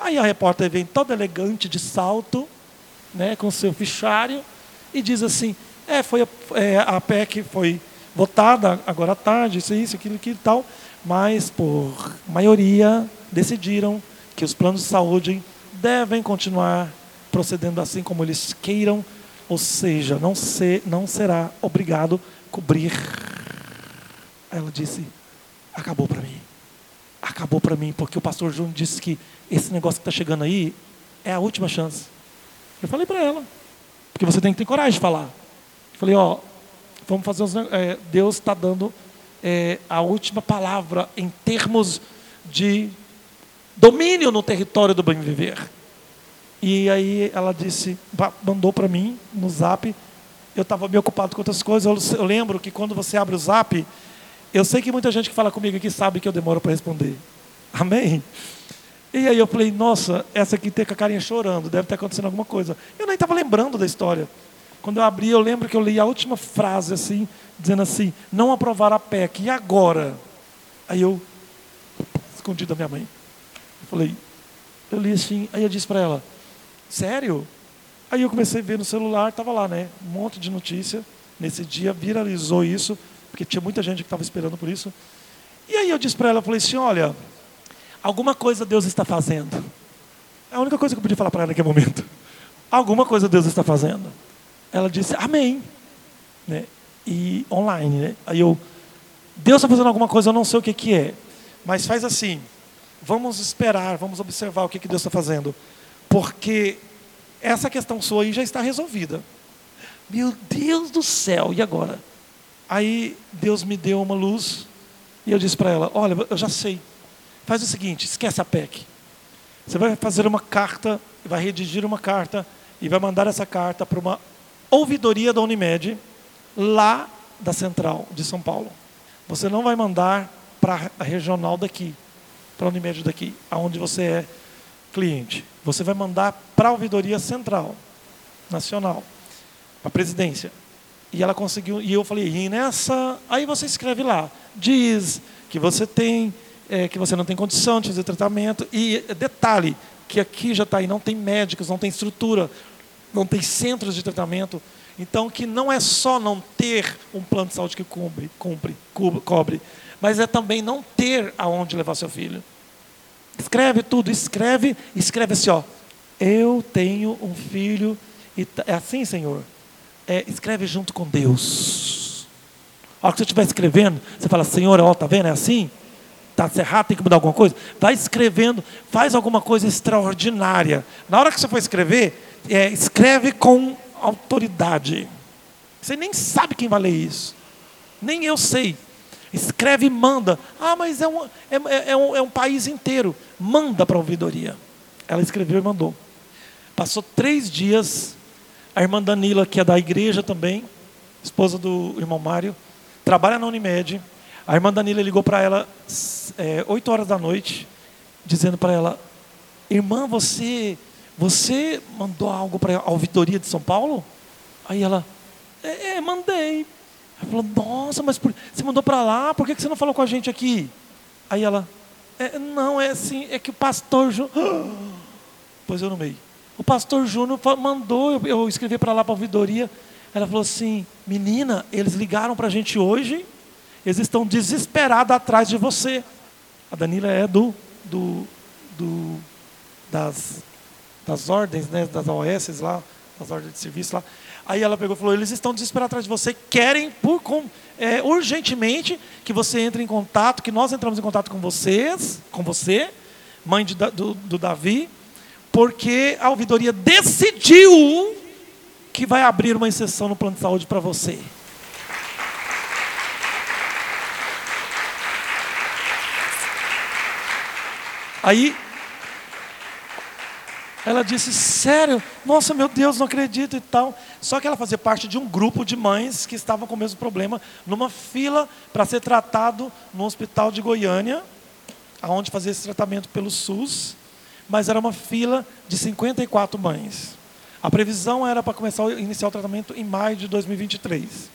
Aí a repórter vem toda elegante de salto, né, com seu fichário, e diz assim: é, foi a, é, a PEC foi votada agora à tarde, isso, isso, aquilo, aquilo e tal, mas por maioria decidiram que os planos de saúde devem continuar procedendo assim como eles queiram, ou seja, não, ser, não será obrigado a cobrir. Ela disse: acabou para mim. Acabou para mim, porque o pastor Júnior disse que esse negócio que está chegando aí é a última chance. Eu falei para ela, porque você tem que ter coragem de falar. Eu falei: ó, vamos fazer os. É, Deus está dando é, a última palavra em termos de domínio no território do bem viver. E aí ela disse, mandou para mim no zap. Eu estava meio ocupado com outras coisas. Eu, eu, lembro que quando você abre o zap, eu sei que muita gente que fala comigo aqui sabe que eu demoro para responder. Amém? E aí eu falei, nossa, essa aqui tem com a carinha chorando, deve estar acontecendo alguma coisa. Eu nem estava lembrando da história. Quando eu abri, eu lembro que eu li a última frase assim, dizendo assim, não aprovar a PEC, e agora? Aí eu, escondi da minha mãe. Eu falei, eu li assim, aí eu disse para ela, sério? Aí eu comecei a ver no celular, estava lá, né? Um monte de notícia. Nesse dia viralizou isso, porque tinha muita gente que estava esperando por isso. E aí eu disse para ela, eu falei assim, olha, alguma coisa Deus está fazendo. É a única coisa que eu podia falar para ela naquele momento. Alguma coisa Deus está fazendo. Ela disse, amém. Né? E online, né? Aí eu, Deus está fazendo alguma coisa, eu não sei o que, que é. Mas faz assim, vamos esperar, vamos observar o que, que Deus está fazendo. Porque essa questão sua aí já está resolvida. Meu Deus do céu, e agora? Aí Deus me deu uma luz e eu disse para ela: Olha, eu já sei. Faz o seguinte: esquece a PEC. Você vai fazer uma carta, vai redigir uma carta e vai mandar essa carta para uma ouvidoria da Unimed, lá da central de São Paulo. Você não vai mandar para a regional daqui, para a Unimed daqui, aonde você é cliente. Você vai mandar para a ouvidoria central, nacional, para a presidência. E ela conseguiu, e eu falei, e nessa, aí você escreve lá, diz que você tem, é, que você não tem condição de fazer tratamento, e detalhe, que aqui já está aí, não tem médicos, não tem estrutura, não tem centros de tratamento, então que não é só não ter um plano de saúde que cumpre, cumpre, cobre, mas é também não ter aonde levar seu filho. Escreve tudo, escreve, escreve assim, ó. Eu tenho um filho, e é assim, Senhor. É, escreve junto com Deus. A hora que você estiver escrevendo, você fala, Senhor, ó, tá vendo? É assim? Está errado, tem que mudar alguma coisa? Vai escrevendo, faz alguma coisa extraordinária. Na hora que você for escrever, é, escreve com autoridade. Você nem sabe quem vai ler isso. Nem eu sei. Escreve e manda. Ah, mas é um, é, é, é um, é um país inteiro. Manda para a ouvidoria. Ela escreveu e mandou. Passou três dias. A irmã Danila, que é da igreja também, esposa do irmão Mário, trabalha na Unimed. A irmã Danila ligou para ela é, 8 horas da noite, dizendo para ela: Irmã, você, você mandou algo para a ouvidoria de São Paulo? Aí ela: É, é mandei. Ela falou, nossa, mas por... você mandou para lá, por que você não falou com a gente aqui? Aí ela, é, não, é assim, é que o pastor Júnior. Pois eu no meio. O pastor Júnior mandou eu, eu escrever para lá para a ouvidoria. Ela falou assim, menina, eles ligaram para a gente hoje, eles estão desesperados atrás de você. A Danila é do, do, do das, das ordens, né, das OS lá, das ordens de serviço lá. Aí ela pegou e falou: eles estão desesperados atrás de você, querem por, com, é, urgentemente que você entre em contato, que nós entramos em contato com vocês, com você, mãe de, do, do Davi, porque a ouvidoria decidiu que vai abrir uma exceção no plano de saúde para você. Aí ela disse, sério? Nossa, meu Deus, não acredito e tal. Só que ela fazia parte de um grupo de mães que estavam com o mesmo problema, numa fila para ser tratado no hospital de Goiânia, aonde fazia esse tratamento pelo SUS, mas era uma fila de 54 mães. A previsão era para começar iniciar o tratamento em maio de 2023.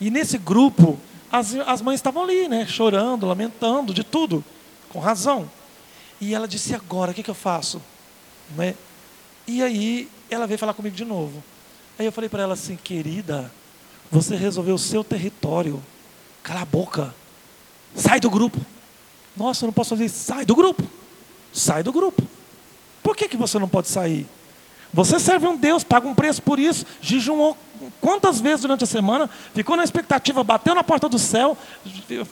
E nesse grupo, as, as mães estavam ali, né, chorando, lamentando, de tudo, com razão. E ela disse: agora, o que, que eu faço? Né? E aí ela veio falar comigo de novo. Aí eu falei para ela assim, querida, você resolveu o seu território. Cala a boca. Sai do grupo. Nossa, eu não posso fazer isso. Sai do grupo. Sai do grupo. Por que, que você não pode sair? Você serve um Deus, paga um preço por isso, jejuou quantas vezes durante a semana, ficou na expectativa, bateu na porta do céu,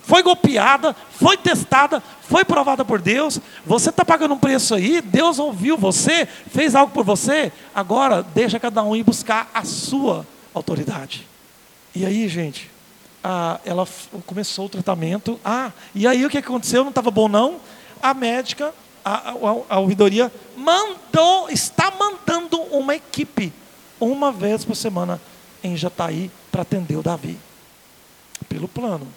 foi golpeada, foi testada, foi provada por Deus. Você está pagando um preço aí, Deus ouviu você, fez algo por você, agora deixa cada um ir buscar a sua autoridade. E aí, gente, a, ela começou o tratamento. Ah, e aí o que aconteceu? Não estava bom, não. A médica a, a, a ouvidoria mandou, está mandando uma equipe uma vez por semana em Jataí para atender o Davi. Pelo plano.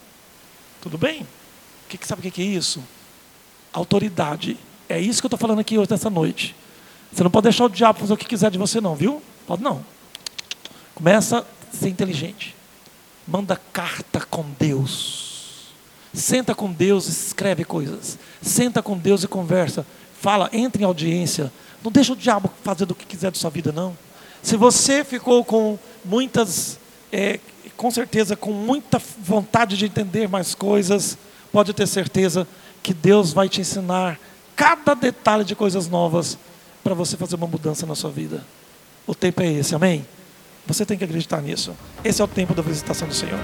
Tudo bem? O que, sabe o que é isso? Autoridade. É isso que eu estou falando aqui hoje, nessa noite. Você não pode deixar o diabo fazer o que quiser de você, não, viu? Pode não. Começa a ser inteligente. Manda carta com Deus. Senta com Deus e escreve coisas. Senta com Deus e conversa. Fala, entra em audiência. Não deixa o diabo fazer do que quiser da sua vida, não. Se você ficou com muitas, é, com certeza, com muita vontade de entender mais coisas, pode ter certeza que Deus vai te ensinar cada detalhe de coisas novas para você fazer uma mudança na sua vida. O tempo é esse, amém? Você tem que acreditar nisso. Esse é o tempo da visitação do Senhor.